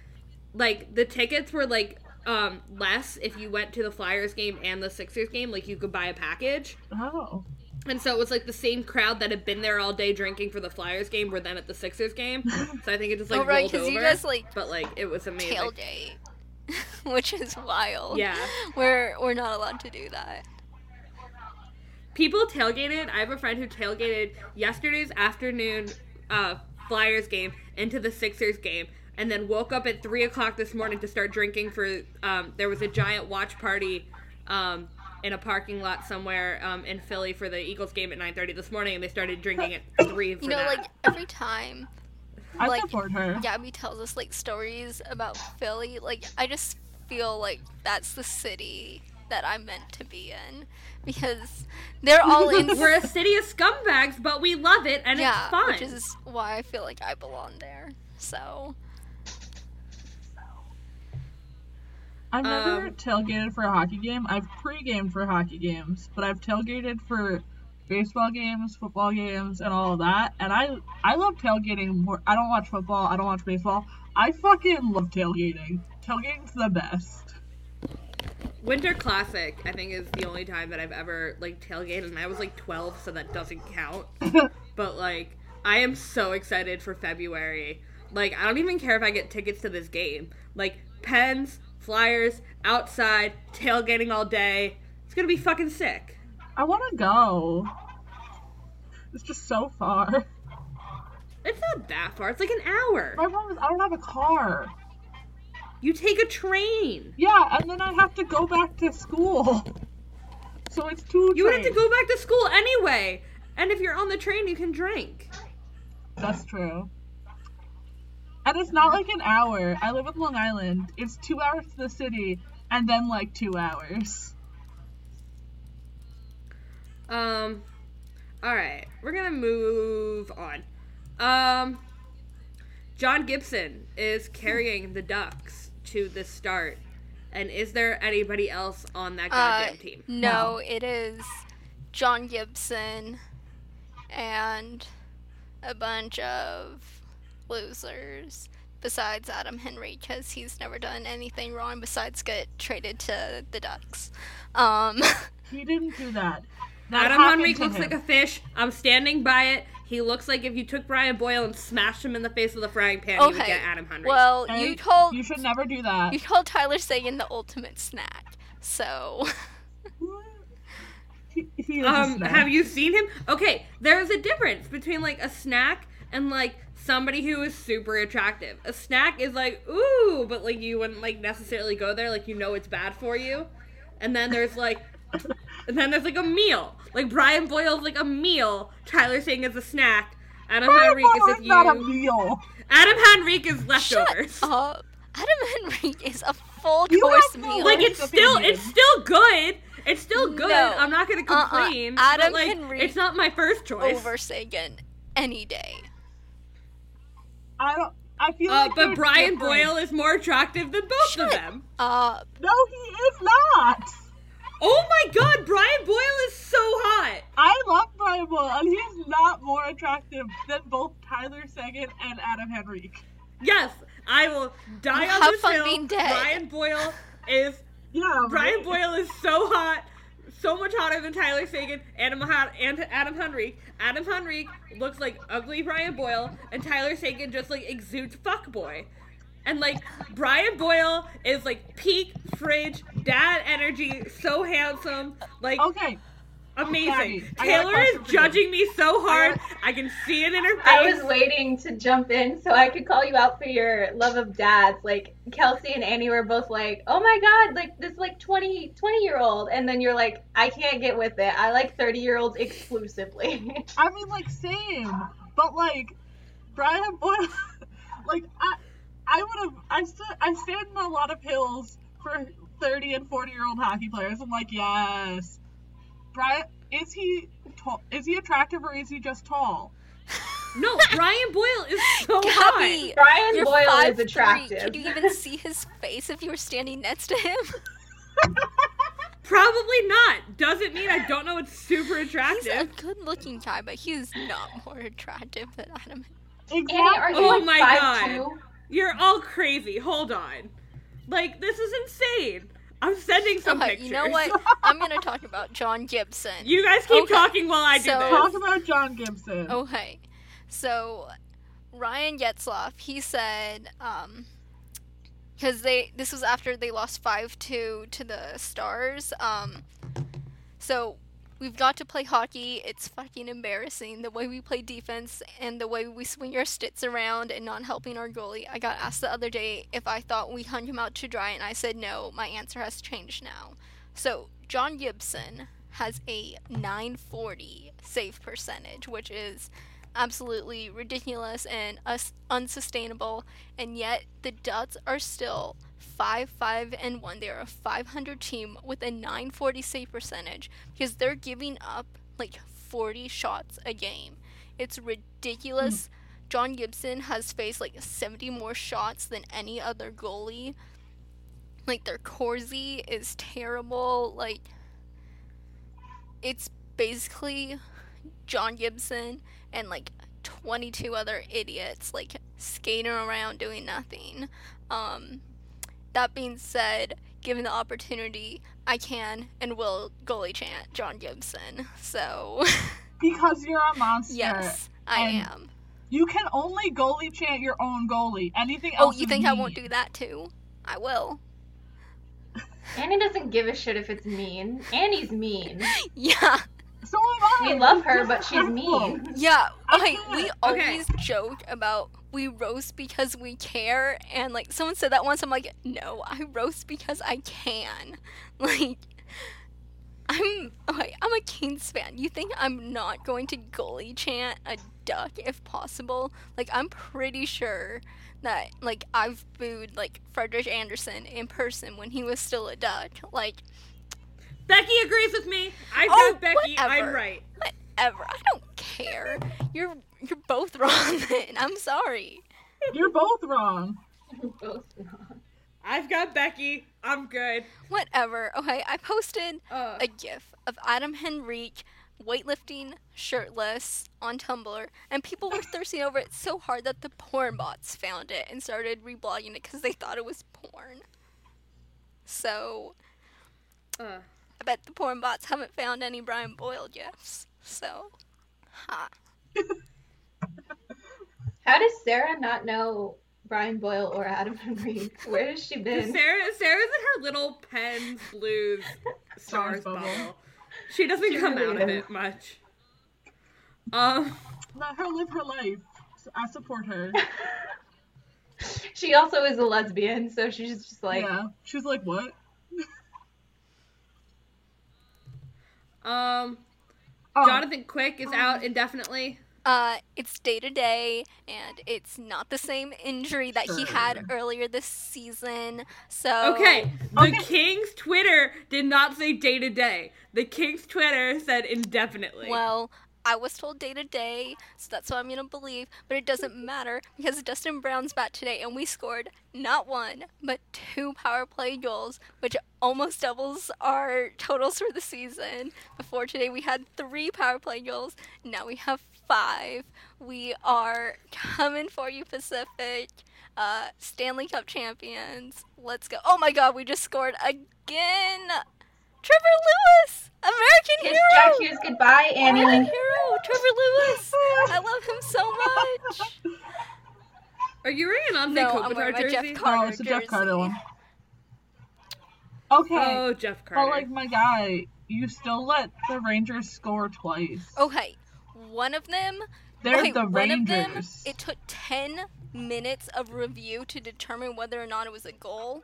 like the tickets were like um less if you went to the Flyers game and the Sixers game, like you could buy a package. Oh. And so it was like the same crowd that had been there all day drinking for the Flyers game were then at the Sixers game. So I think it just like oh right, rolled because over. you guys like but like it was amazing. tailgate, which is wild. Yeah. we're we're not allowed to do that. People tailgated. I have a friend who tailgated yesterday's afternoon uh, Flyers game into the Sixers game, and then woke up at three o'clock this morning to start drinking for. Um, there was a giant watch party um, in a parking lot somewhere um, in Philly for the Eagles game at nine thirty this morning, and they started drinking at three. You know, that. like every time I Like- support her. Gabby tells us like stories about Philly, like I just feel like that's the city that I'm meant to be in because they're all in. We're a city of scumbags, but we love it and yeah, it's fun. which is why I feel like I belong there. So I've never Um, tailgated for a hockey game. I've pre-gamed for hockey games, but I've tailgated for baseball games, football games, and all of that. And I I love tailgating more. I don't watch football. I don't watch baseball. I fucking love tailgating. Tailgating's the best. Winter Classic, I think, is the only time that I've ever like tailgated, and I was like 12, so that doesn't count. but like, I am so excited for February. Like, I don't even care if I get tickets to this game. Like, pens, flyers, outside, tailgating all day. It's gonna be fucking sick. I want to go. It's just so far. It's not that far. It's like an hour. My problem is I don't have a car. You take a train. Yeah, and then I have to go back to school. So it's two. You would have to go back to school anyway. And if you're on the train, you can drink. That's true. And it's not like an hour. I live in Long Island. It's two hours to the city, and then like two hours. Um, all right, we're gonna move on. Um, John Gibson is carrying the Ducks to the start, and is there anybody else on that uh, goddamn team? no, it is John Gibson, and a bunch of losers. Besides Adam Henry, because he's never done anything wrong besides get traded to the Ducks. Um, He didn't do that. That Adam happened Henrique looks him. like a fish. I'm standing by it. He looks like if you took Brian Boyle and smashed him in the face with a frying pan, you would get Adam Henrique. Well, Okay? you told You should never do that. you called Tyler Seguin the ultimate snack. So He, he um, snack. have you seen him? Okay, there's a difference between like a snack and like somebody who is super attractive. A snack is like ooh, but like you wouldn't like necessarily go there, like you know it's bad for you. And then there's like, and then there's like a meal. Like Brian Boyle's like a meal. Tyler Seguin is a snack. Adam Brian Henrique is Boyle with is not a you. meal. Adam Henrique is leftovers. shut up. Adam Henrique is a full You course have no meal. Like it's still opinion. it's still good. It's still good. No. I'm not gonna complain. Uh-uh. complain. Adam but, like, Henry it's not my first choice. over Seguin any day. I don't. I feel Uh, like but Brian different. Boyle is more attractive than both of Shut them. Uh, No, he is not. Oh my god, Brian Boyle is so hot. I love Brian Boyle, and he's not more attractive than both Tyler Seguin and Adam Henrique. Yes, I will die on Have this fun hill. being dead. Brian Boyle is Yeah, Brian right? Boyle is so hot, so much hotter than Tyler Seguin and Adam, and Adam Henrique. Adam Henrique looks like ugly Brian Boyle, and Tyler Seguin just like exudes fuckboy. And like Brian Boyle is like peak fridge dad energy, so handsome, like Okay, amazing. Gabby, I got a Taylor is question for you. judging me so hard, got- I can see it in her face. I was waiting to jump in so I could call you out for your love of dads. Like Kelsey and Annie were both like, "Oh my god, like this like 20 20 year old," and then you're like, "I can't get with it. I like 30 year olds exclusively." I mean like same, but like Brian Boyle, like I, I would have. I st- I stand in a lot of hills for thirty and forty year old hockey players. I'm like, yes, Brian. Is he tall? Is he attractive or is he just tall? No, Brian Boyle is so hot. Brian you're Boyle is 5'3". attractive. Could you even see his face if you were standing next to him? Probably not. Doesn't mean I don't know it's super attractive. He's a good-looking guy, but he's not more attractive than Adam. Exactly. Annie, are you Oh like my five God. two? You're all crazy. Hold on. Like this is insane. I'm sending some Okay, pictures. you know what? I'm gonna talk about John Gibson. You guys keep Okay, talking while I do so- this. Talk about John Gibson. Okay, so Ryan Getzlaf, he said, um, because they this was after they lost five two to the Stars. Um, so we've got to play hockey. It's fucking embarrassing the way we play defense and the way we swing our sticks around and not helping our goalie. I got asked the other day if I thought we hung him out to dry, and I said no. My answer has changed now. So John Gibson has a 940 save percentage, which is absolutely ridiculous and us- unsustainable. And yet the Ducks are still 5 5 and 1. They're a 500 team with a 940 save percentage because they're giving up like 40 shots a game. It's ridiculous. Hmm. John Gibson has faced like 70 more shots than any other goalie. Like their Corsi is terrible. Like it's basically John Gibson and like 22 other idiots like skating around doing nothing. Um, that being said, given the opportunity, I can and will goalie chant John Gibson. So, Because you're a monster. yes, I am. You can only goalie chant your own goalie. Anything else? Oh, you is think I won't do that too? I will. Annie doesn't give a shit if it's mean. Annie's mean. Yeah. So am I. We love her, but she's mean. Yeah, okay, can't. we Okay. always joke about we roast because we care, and like someone said that once, I'm like, no, I roast because I can. Like, I'm okay, I'm a Kings fan. You think I'm not going to goalie chant a duck if possible? Like, I'm pretty sure that like I've booed like Frederik Andersen in person when he was still a duck. Like, Becky agrees with me. I've Oh, got Becky. I'm right. whatever. I don't care. You're you're both wrong. Then I'm sorry. You're both wrong. Both wrong. I've got Becky. I'm good. Whatever. Okay, I posted Uh, a gif of Adam Henrique weightlifting shirtless on Tumblr, and people were thirsting over it so hard that the porn bots found it and started reblogging it because they thought it was porn. So Uh, I bet the porn bots haven't found any Brian Boyle gifs. So, ha. How does Sarah not know Brian Boyle or Adam Henry? Where has she been? Sarah, Sarah's in her little Pens Blues stars Stars bubble. bubble. She doesn't She come really out of it much. Um, Let her live her life. I support her. She also is a lesbian, so she's just like, yeah. She's like, what? Um, Oh, Jonathan Quick is out indefinitely. Uh, it's day to day, and it's not the same injury that he had earlier this season. So Okay, the Okay. King's Twitter did not say day to day. The King's Twitter said indefinitely. Well, I was told day to day, so that's what I'm gonna believe. But it doesn't matter because Dustin Brown's back today, and we scored not one but two power play goals, which almost doubles our totals for the season. Before today, we had three power play goals. Now we have five. We are coming for you, Pacific. Uh, Stanley Cup champions. Let's go. Oh my God, we just scored again. Trevor Lewis, American kiss hero. Jack Hughes goodbye, American hero, Trevor Lewis. I love him so much. Are you wearing an No, Anze I'm wearing my Kopitar Jeff? Carter Oh, it's a Jeff Carter jersey. one. Okay. Oh, Jeff Carter. but like my guy, you still let the Rangers score twice. Oh, okay, one of them. They're oh, okay, the one of them. Rangers. It took ten minutes of review to determine whether or not it was a goal,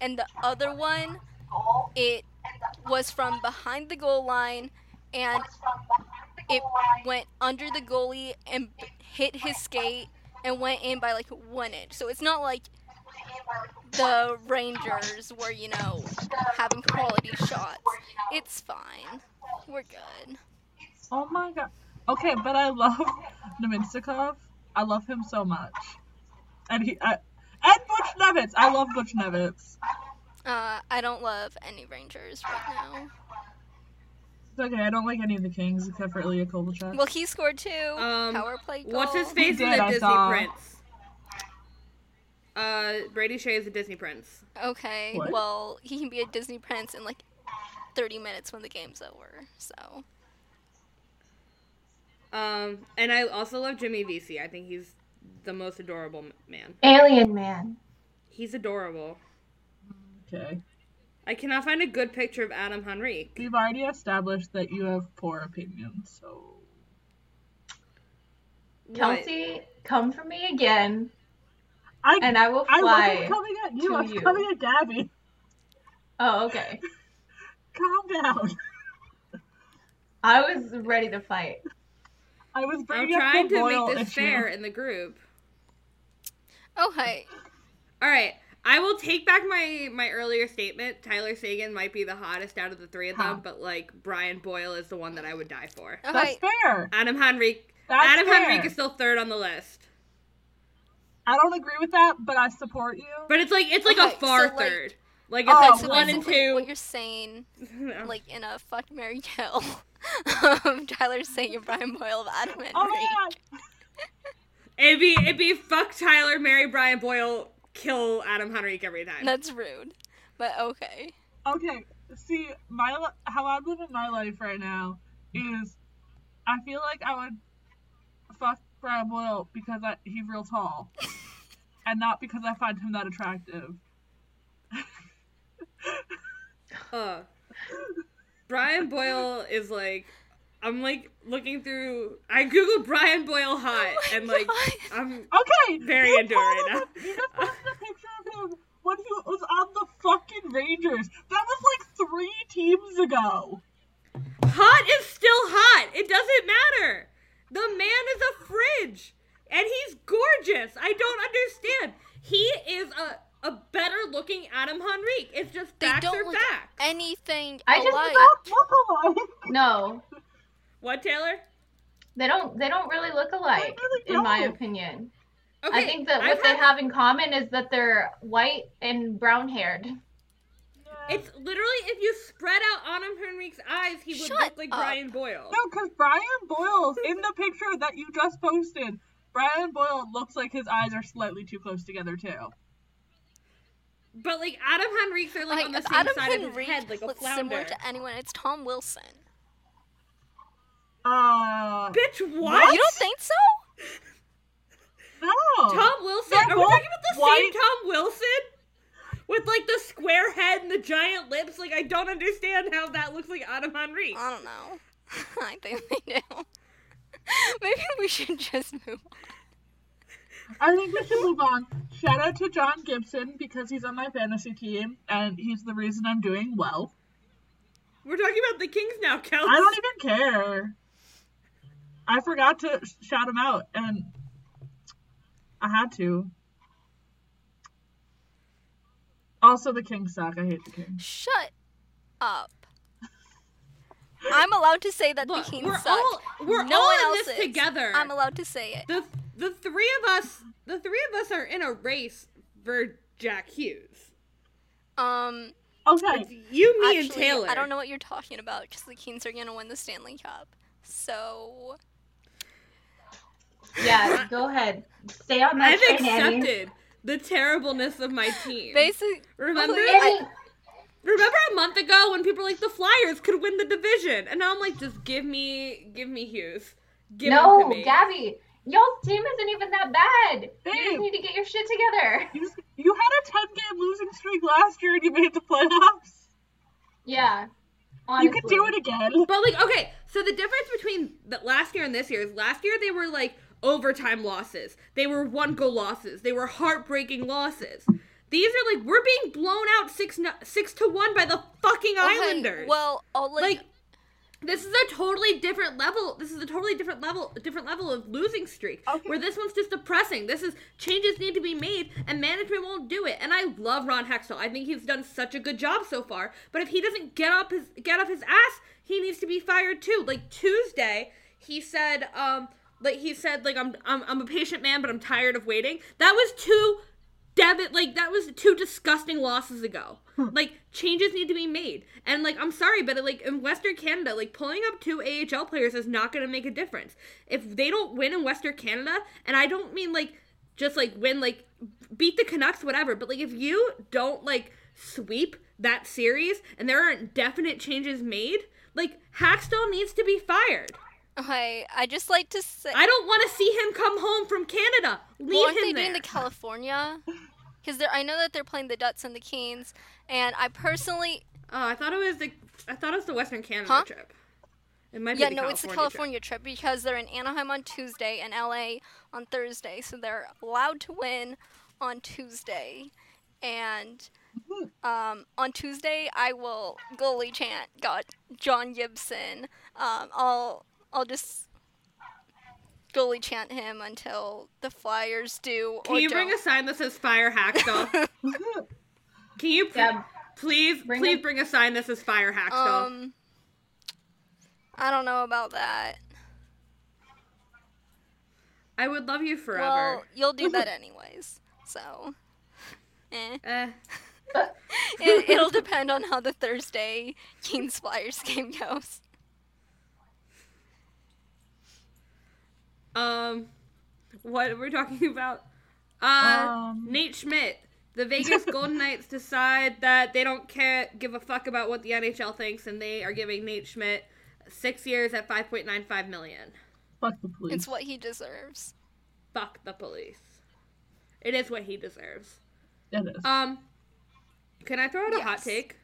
and the other one, it was from behind the goal line, and it went under the goalie and hit his skate and went in by like one inch. So it's not like the Rangers were, you know, having quality shots. It's fine. We're good. Oh my god. Okay, but I love Namestnikov. I love him so much. And he I, and Butch Nevitz. I love Buchnevich. Uh, I don't love any Rangers right now. It's okay. I don't like any of the Kings except for Ilya Kovalchuk. Well, he scored two Um, power play goals. What's his face He is did, a I Disney saw. prince. Uh, Brady Skjei is a Disney prince. Okay, What? well, he can be a Disney prince in like 30 minutes when the game's over. So, Um, and I also love Jimmy Vesey. I think he's the most adorable man. Alien man. He's adorable. Okay. I cannot find a good picture of Adam Henrique. We've already established that you have poor opinions, so What? Kelsey, come for me again, I and I will fly. I wasn't coming at you. I was you. coming at Gabby. Oh, okay. Calm down. I was ready to fight. I was I'm bringing up trying the to make this issue. fair in the group. Oh, okay. All right, I will take back my my earlier statement. Tyler Seguin might be the hottest out of the three of them, but like Brian Boyle is the one that I would die for. That's fair. Adam Henrique. That's Adam fair. Henrique is still third on the list, I don't agree with that, but I support you. but it's like it's like Okay, a far so, third. Like it's Oh, like so one and two. What you're saying, No. like in a fuck Mary Kill, um, Tyler Seguin Brian Boyle of Adam and oh my god. It'd be it'd be fuck Tyler, Mary Brian Boyle, kill Adam Henrique every time. That's rude, but okay. Okay, see, my li- how I'm living my life right now is, I feel like I would fuck Brian Boyle because I, he's real tall, and not because I find him that attractive. Uh, Brian Boyle is like, I'm like looking through. I googled Brian Boyle hot, Oh and like, God. I'm Okay, Very you into it right posted a- You just posted a picture of him when he was on the fucking Rangers. That was like three teams ago. hot is still hot. It doesn't matter. The man is a fridge, and he's gorgeous. I don't understand. He is a a better looking Adam Henrique. It's just They facts don't are look facts. anything I just don't look alike. No, What Taylor? they don't. They don't really look alike, really in my opinion. Okay, I think that I've what they had- have in common is that they're white and brown haired. Yeah, It's literally if you spread out Adam Henrique's eyes, he would Shut look like up. Brian Boyle. No, because Brian Boyle's in the picture that you just posted. Brian Boyle looks like his eyes are slightly too close together too. But like Adam Henrique's are like, Like, on the same Adam side of his head, like a looks flounder. similar to anyone, it's Tom Wilson. Uh, Bitch, what? You don't think so? no. Tom Wilson? They're Are we talking about the white. same Tom Wilson? With like the square head and the giant lips? Like I don't understand how that looks like Adam Henrique. I don't know. I think they do. Maybe we should just move on. I think we should move on. Shout out to John Gibson because he's on my fantasy team and he's the reason I'm doing well. We're talking about the Kings now, Kels. I don't even care. I forgot to shout him out and I had to. Also, the Kings suck. I hate the Kings. Shut up. I'm allowed to say that Look, the Kings we're suck. all we're no all in this is. together. I'm allowed to say it. the the three of us the three of us are in a race for Jack Hughes. Um, Okay. It's you, me, and Taylor. I don't know what you're talking about because the Kings are gonna win the Stanley Cup. So Yeah, go ahead. Stay on that I've train, Annie. accepted the terribleness of my team. basically, Remember? Annie, Remember a month ago when people were like the Flyers could win the division, and now I'm like, just give me, give me Hughes, give him to no, me. Gabby, y'all's team isn't even that bad. You just need to get your shit together. You, you had a 10 game losing streak last year and you made it to the playoffs. Yeah, honestly. You could do it again. But like, okay, so the difference between the last year and this year is last year they were like overtime losses. They were one goal losses. They were heartbreaking losses. These are like we're being blown out six no- six to one by the fucking okay, Islanders. well, I'll let like this is a totally different level. This is a totally different level, different level of losing streak. Okay. Where this one's just depressing. This is changes need to be made, and management won't do it. And I love Ron Hextall. I think he's done such a good job so far. But if he doesn't get up his get off his ass, he needs to be fired too. Like Tuesday, he said, um, like he said, like I'm I'm I'm a patient man, but I'm tired of waiting. That was two debit like that was two disgusting losses ago. Hmm. Like changes need to be made. And like i'm sorry but like in western canada like pulling up two ahl players is not going to make a difference. If they don't win in western canada and i don't mean like just like win like beat the canucks whatever but like if you don't like sweep that series and there aren't definite changes made like Hakstol needs to be fired okay, I just like to say. i don't want to see him come home from canada leave well, aren't him they there doing the California? Because I know that they're playing the Ducks and the Kings, and I personally, Oh, I thought it was the I thought it was the Western Canada Huh? trip. It might yeah, be yeah, no, it's the California California trip. because they're in Anaheim on Tuesday and LA on Thursday, so they're allowed to win on Tuesday. And um, on Tuesday, I will goalie chant got John Gibson. Um, I'll I'll just goalie chant him until the Flyers do. Can or you bring don't. a sign that says "Fire Hakstol"? Can you pl- Yeah, please Bring please a- bring a sign that says "Fire Hakstol"? Um, I don't know about that. I would love you forever. Well, you'll do that anyways. So, eh. eh. it, it'll depend on how the Thursday Kings Flyers game goes. Um, what we're talking about? Uh, Um. Nate Schmidt. The Vegas Golden Knights decide that they don't care, give a fuck about what the NHL thinks, and they are giving Nate Schmidt six years at five point nine five million. Fuck the police. It's what he deserves. Fuck the police. It is what he deserves. It is. Um, can I throw out a hot Yes. take?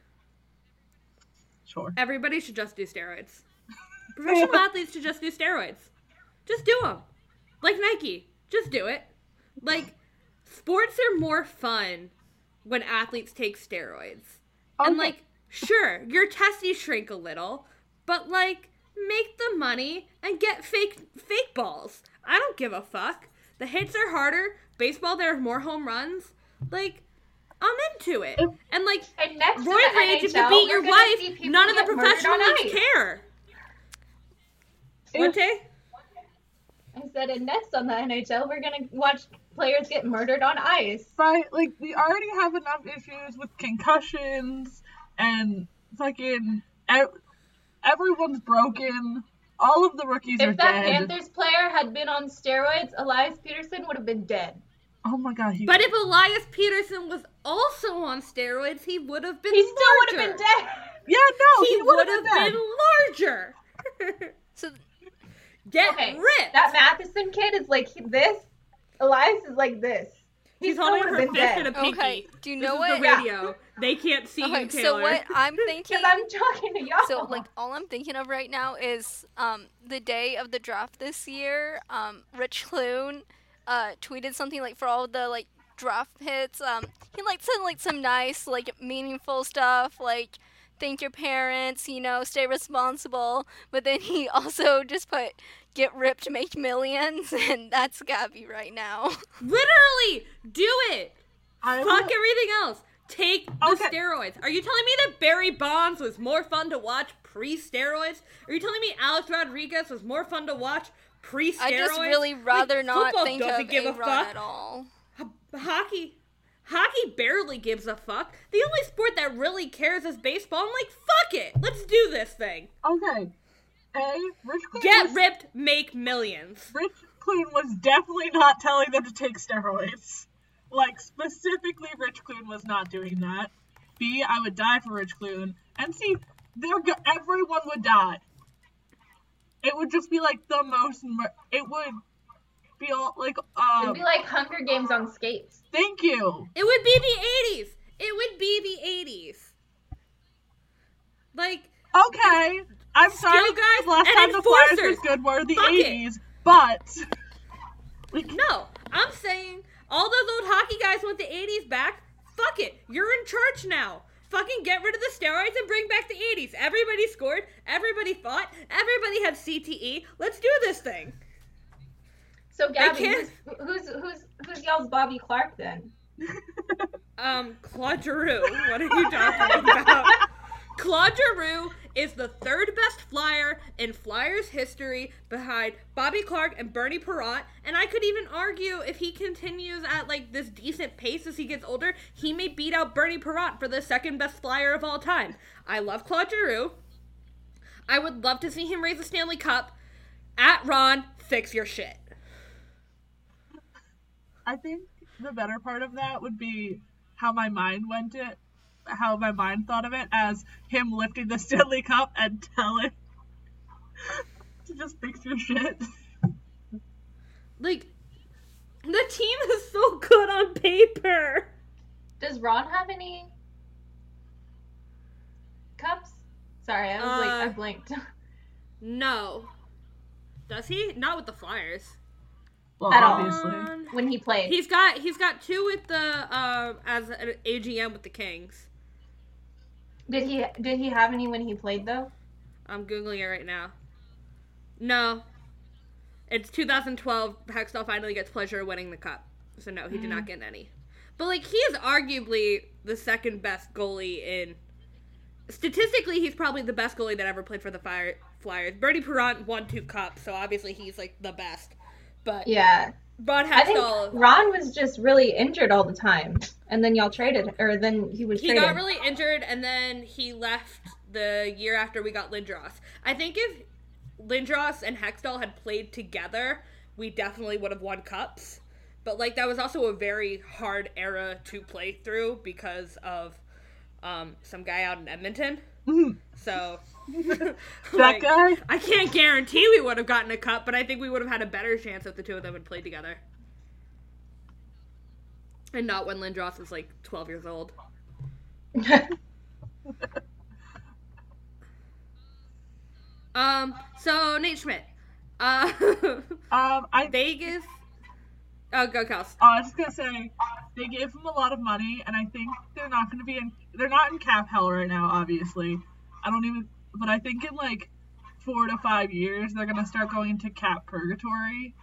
sure. Everybody should just do steroids. Professional athletes should just do steroids. Just do them. Like Nike. Just do it. Like, sports are more fun when athletes take steroids. And, Okay. like, sure, your testes shrink a little, but, like, make the money and get fake fake balls. I don't give a fuck. The hits are harder. Baseball, there are more home runs. Like, I'm into it. And, like, And next Roid to the rage if you beat your wife. None of the get professional on leagues ice. care. What, Tay? I said, and next on the NHL, we're gonna watch players get murdered on ice. Right, like we already have enough issues with concussions and fucking ev- everyone's broken. All of the rookies are dead. If that dead. Panthers player had been on steroids, Elias Pettersson would have been dead. Oh my god, he But if Elias Pettersson was also on steroids, he would have been He still would have been dead. Yeah, no, He, he, would would have have been larger. So Get Okay, ripped. That Matheson kid is like this. Elias is like this. He's, She's still holding would her have been fist in a pinky. okay, do you This know is what? the radio. They can't see Okay, you, Taylor. so what I'm thinking. Because I'm talking to y'all. So like all I'm thinking of right now is um, the day of the draft this year. Um, Rich Clune uh, tweeted something like for all the like draft hits. Um, he like said like some nice like meaningful stuff like thank your parents, you know, stay responsible. But then he also just put get ripped, make millions, and that's Gabby right now. Literally, do it. I Fuck will- everything else. Take the Okay. steroids. Are you telling me that Barry Bonds was more fun to watch pre-steroids? Are you telling me Alex Rodriguez was more fun to watch pre-steroids? I just really Like, rather not think doesn't of give a A-Rod fuck. at all. H- hockey. Hockey barely gives a fuck. The only sport that really cares is baseball. I'm like, fuck it. Let's do this thing. Okay. A, Rich Clune Get was, ripped, make millions. Rich Clune was definitely not telling them to take steroids. Like, specifically, Rich Clune was not doing that. B, I would die for Rich Clune. And C, they're go- everyone would die. It would just be like the most. Mur- it would be all like. Um, It'd be like Hunger Games on skates. thank you. It would be the 80s. It would be the 80s. Like, Okay, I'm sorry. Skill guys last and time the Flyers enforcers. was good were the Fuck it. 80s, but no, I'm saying all those old hockey guys want the 80s back. Fuck it. You're in charge now. Fucking get rid of the steroids and bring back the 80s. Everybody scored. Everybody fought. Everybody had CTE. Let's do this thing. So Gabby, who's, who's who's who's y'all's Bobby Clarke then? Um, Claude Giroux. What are you talking about? Claude Giroux is the third best flyer in Flyers history behind Bobby Clarke and Bernie Parent. And I could even argue if he continues at like this decent pace as he gets older, he may beat out Bernie Parent for the second best flyer of all time. I love Claude Giroux. I would love to see him raise a Stanley Cup. At Ron, fix your shit. I think the better part of that would be how my mind went it, how my mind thought of it as him lifting the Stanley Cup and telling to just fix your shit. Like, the team is so good on paper. Does Ron have any cups? Sorry, I was like I Uh, blinked. No. Does he? Not with the Flyers. Well, At obviously. Um, when he played. he's got he's got two with the um as an AGM with the Kings. Did he did he have any when he played though? I'm googling it right now. No. It's 2012. Hextall finally gets pleasure of winning the cup. So no, he did not get any. But like he is arguably the second best goalie in. Statistically, he's probably the best goalie that ever played for the Fire Flyers. Bernie Parent won two cups, so obviously he's like the best. But Yeah. Ron I think Hextall, Ron was just really injured all the time. And then y'all traded or then he was he traded. got really injured, and then he left the year after we got Lindros. I think if Lindros and Hextall had played together, we definitely would have won cups. But like that was also a very hard era to play through because of um, some guy out in Edmonton. Mhm. So That like, guy? I can't guarantee we would have gotten a cup, but I think we would have had a better chance if the two of them had played together. And not when Lindros was like 12 years old. Um, so Nate Schmidt. Uh, Um, I Vegas. Oh, go Kels. I was just gonna say they gave him a lot of money, and I think they're not gonna be in. They're not in cap hell right now, obviously. I don't even. But I think in like four to five years, they're gonna start going into cap purgatory,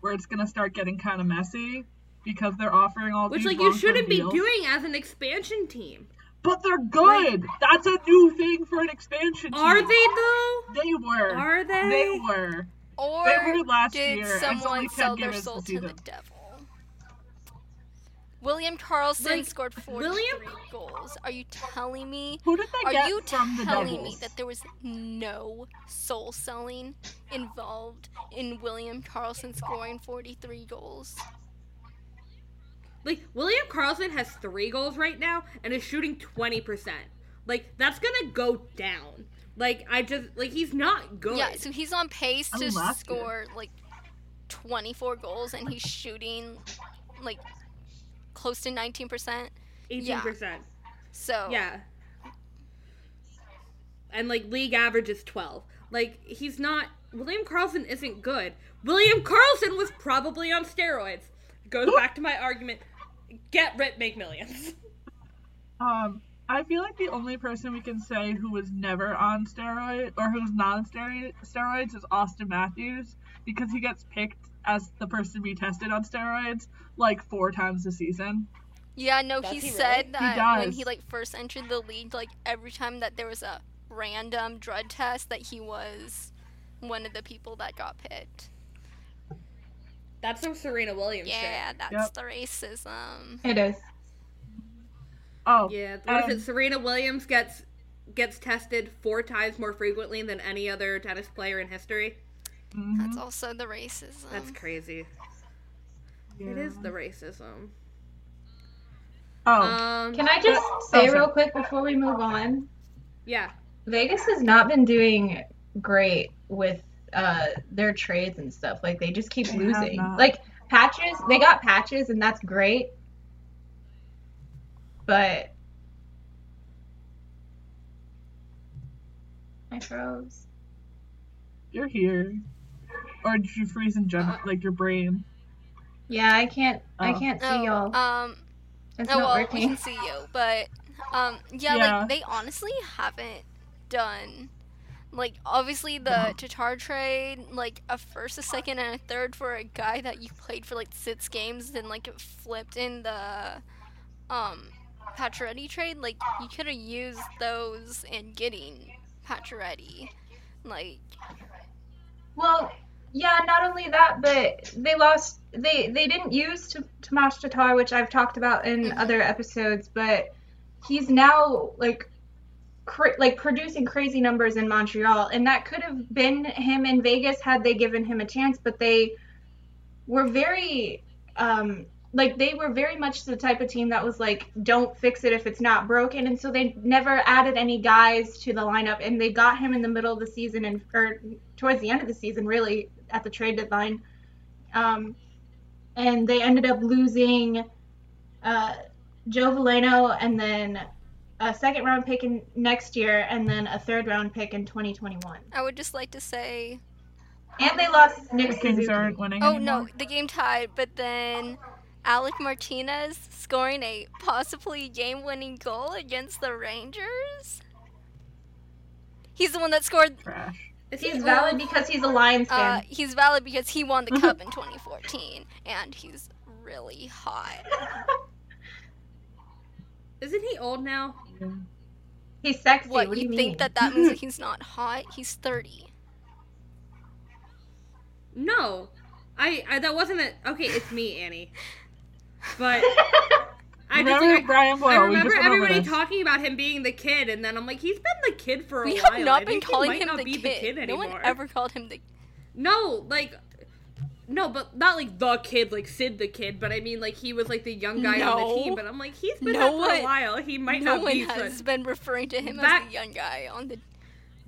where it's gonna start getting kind of messy because they're offering all Which, these like, you shouldn't be deals. doing as an expansion team. But they're good. That's a new thing for an expansion team. Are they, though? They were. Are they? They were. Or they were last did year, and it's only someone 10 sell their soul to the devil? William Karlsson Like, scored 43 William- goals. Are you telling me? Who did they Are get you from the telling me that there was no soul selling involved in William Karlsson scoring 43 goals? Like William Karlsson has three goals right now and is shooting twenty percent. Like that's gonna go down. Like I just like he's not good. Yeah, so he's on pace to score like 24 goals and he's shooting like close to 19%. eighteen percent. So Yeah. And like league average is twelve. Like he's not. William Karlsson isn't good. William Karlsson was probably on steroids. Goes back to my argument. Get Rip McMillions. Um, I feel like the only person we can say who was never on steroids or who's not on steroids is Auston Matthews because he gets picked as the person to be tested on steroids like four times a season. Yeah, no, Does he, he really? said He that when he like first entered the league, like every time that there was a random drug test, that he was one of the people that got picked. That's some Serena Williams Yeah, that's Yep. the racism. It is. Oh. Yeah. What is Um, it? Serena Williams gets gets tested four times more frequently than any other tennis player in history. Mhm, That's also the racism. That's crazy. It is the racism. Oh, Um. Can I just say sorry. real quick before we move on? Yeah. Vegas has not been doing great with uh, their trades and stuff. Like they just keep They losing. Like patches, they got patches, and that's great. But I froze. you're here. Or did you freeze in general, like your brain? Yeah, I can't. I Oh. can't see Oh, y'all. um, It's oh not well, we can see you, but um, yeah, Yeah. like they honestly haven't done. Like obviously the Tatar trade, like a first, a second, and a third for a guy that you played for like six games, then like it flipped in the um Pacioretty trade. Like you could have used those in getting Pacioretty. Like Well, yeah, not only that, but they lost. They they didn't use T- Tomas Tatar, which I've talked about in Mhm. other episodes, but he's now like cra- like producing crazy numbers in Montreal, and that could have been him in Vegas had they given him a chance, but they were very um like they were very much the type of team that was like don't fix it if it's not broken and so they never added any guys to the lineup and they got him in the middle of the season and or towards the end of the season really at the trade deadline um, and they ended up losing uh, Joe Valeno and then a second round pick in next year and then a third round pick in 2021 I would just like to say, and they lost The Nick Kings Suzuki. aren't winning oh anymore. no, the game tied, but then. Alec Martinez scoring a possibly game winning goal against the Rangers? He's the one that scored Trash. Is he's he valid old? because he's a Lions Uh, fan he's valid because he won the cup in 2014, and he's really hot. Isn't he old now? he's sexy What, what, do you, you think mean that that means that he's not hot? He's 30. No. I, I that wasn't a okay. It's me, Annie. But I just Remember like, Brian I Boyle? We remember just everybody this. talking about him being the kid, and then I'm like, he's been the kid for a while. We while. have not I been think he calling him the be kid. the kid no one ever called him the. No, like, no, but not like the kid, like Sid the kid. But I mean, like he was like the young guy on the team. But I'm like, he's been No there for a while. He might no not one be. No one has such- been referring to him Back- as the young guy on the.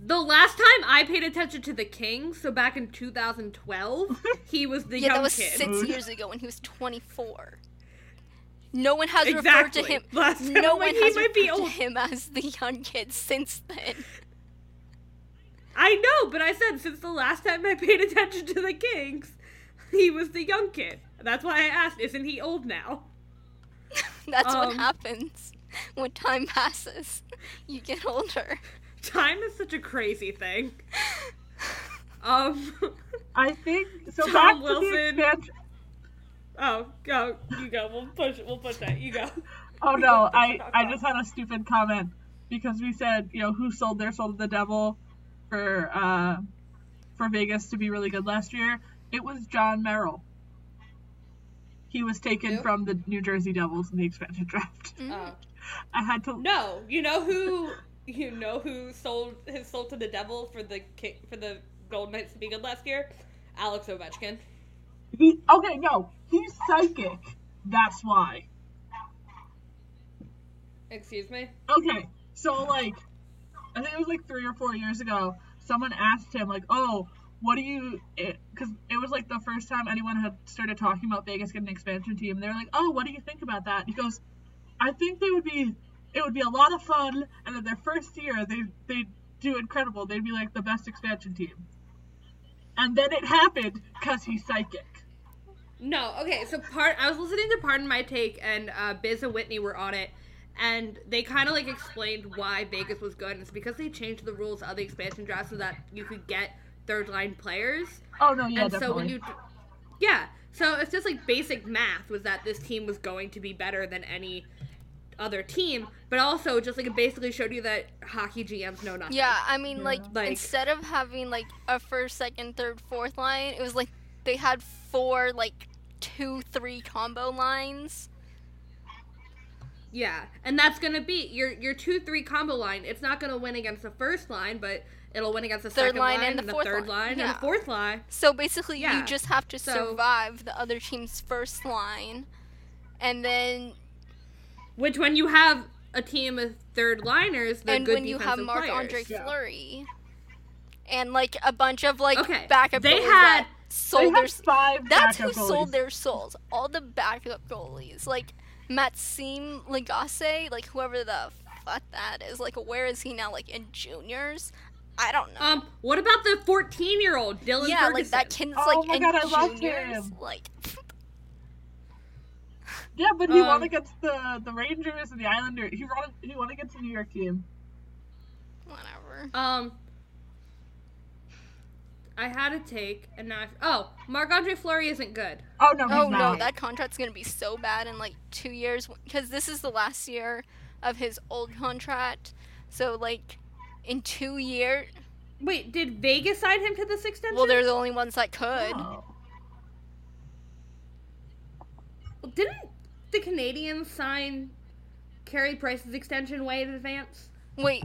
The last time I paid attention to the King, so back in 2012, he was the yeah, young that was kid. six years ago when he was 24. No one has referred to him. Last time, no I'm like, one has might be referred to him as the young kid since then. I know, but I said since the last time I paid attention to the Kings, he was the young kid. That's why I asked, isn't he old now? That's what Um, happens when time passes. You get older. Time is such a crazy thing. Um. I think so. Tom back to Wilson. The expansion. Oh, go. You go. We'll push. We'll push that. You go. Oh no, I I just had a stupid comment because we said you know who sold their soul to the devil for uh for Vegas to be really good last year. It was Jon Merrill. He was taken Who? from the New Jersey Devils in the expansion draft. Oh. I had to. No, you know who you know who sold his soul to the devil for the Ki- for the Golden Knights to be good last year? Alex Ovechkin. He, okay, no, he's psychic. That's why. Excuse me. Okay, so like, I think it was like three or four years ago. Someone asked him like, "Oh, what do you?" Because it, was like the first time anyone had started talking about Vegas getting an expansion team. They were like, "Oh, what do you think about that?" He goes, "I think they would be. It would be a lot of fun, and in their first year, they they do incredible. They'd be like the best expansion team." And then it happened because he's psychic. No, okay, so part I was listening to Pardon My Take and uh, Biz and Whitney were on it and they kind of like explained why Vegas was good. It's because they changed the rules of the expansion draft so that you could get third line players. Oh no, yeah, and definitely. so when you Yeah, so it's just like basic math was that this team was going to be better than any other team, but also just like it basically showed you that hockey GMs know nothing. Yeah, I mean, like, Like- instead of having like a first, second, third, fourth line, it was like they had four, like two, three combo lines. Yeah, and that's gonna be your your two three combo line. It's not gonna win against the first line, but it'll win against the Third second line line, and the and fourth third line. line, and Yeah. the fourth line. So basically, Yeah, you just have to so- survive the other team's first line, and then Which when you have a team of third liners, they're and good when you have Mark. Andre Yeah. Fleury, and like a bunch of like Okay, backup they had- sold had their. five That's who backup sold their souls. All the backup goalies, like Maxime Lagacé, like whoever the fuck that is. Like, where is he now? Like in juniors? I don't know. Um, what about the fourteen-year-old Dylan yeah, Ferguson? like that kid's Oh like my in God, juniors. him. Like, Yeah, but he won Um, against the the Rangers and the Islanders. He won he won against the New York team. whatever. Um, I had a take, and now I, oh, Marc Andre Fleury isn't good. Oh no, he's Oh not. no, that contract's gonna be so bad in like two years because this is the last year of his old contract. So like, in two years, Wait, did Vegas sign him to this extension? well, they're the only ones that could. Oh. didn't the Canadiens sign Carey Price's extension way in advance? Wait,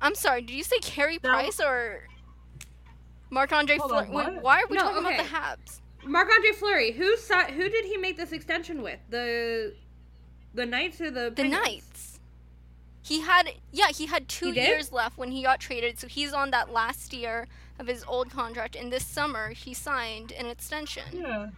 I'm sorry. Did you say Carey No. Price or Marc Andre Hold Fleury? on, why are we No, talking okay. about the Habs? Marc Andre Fleury, who si- who did he make this extension with? The the Knights or the The Penguins? Knights. He had yeah, he had two He years left when he got traded, so he's on that last year of his old contract. And this summer, he signed an extension. Yeah.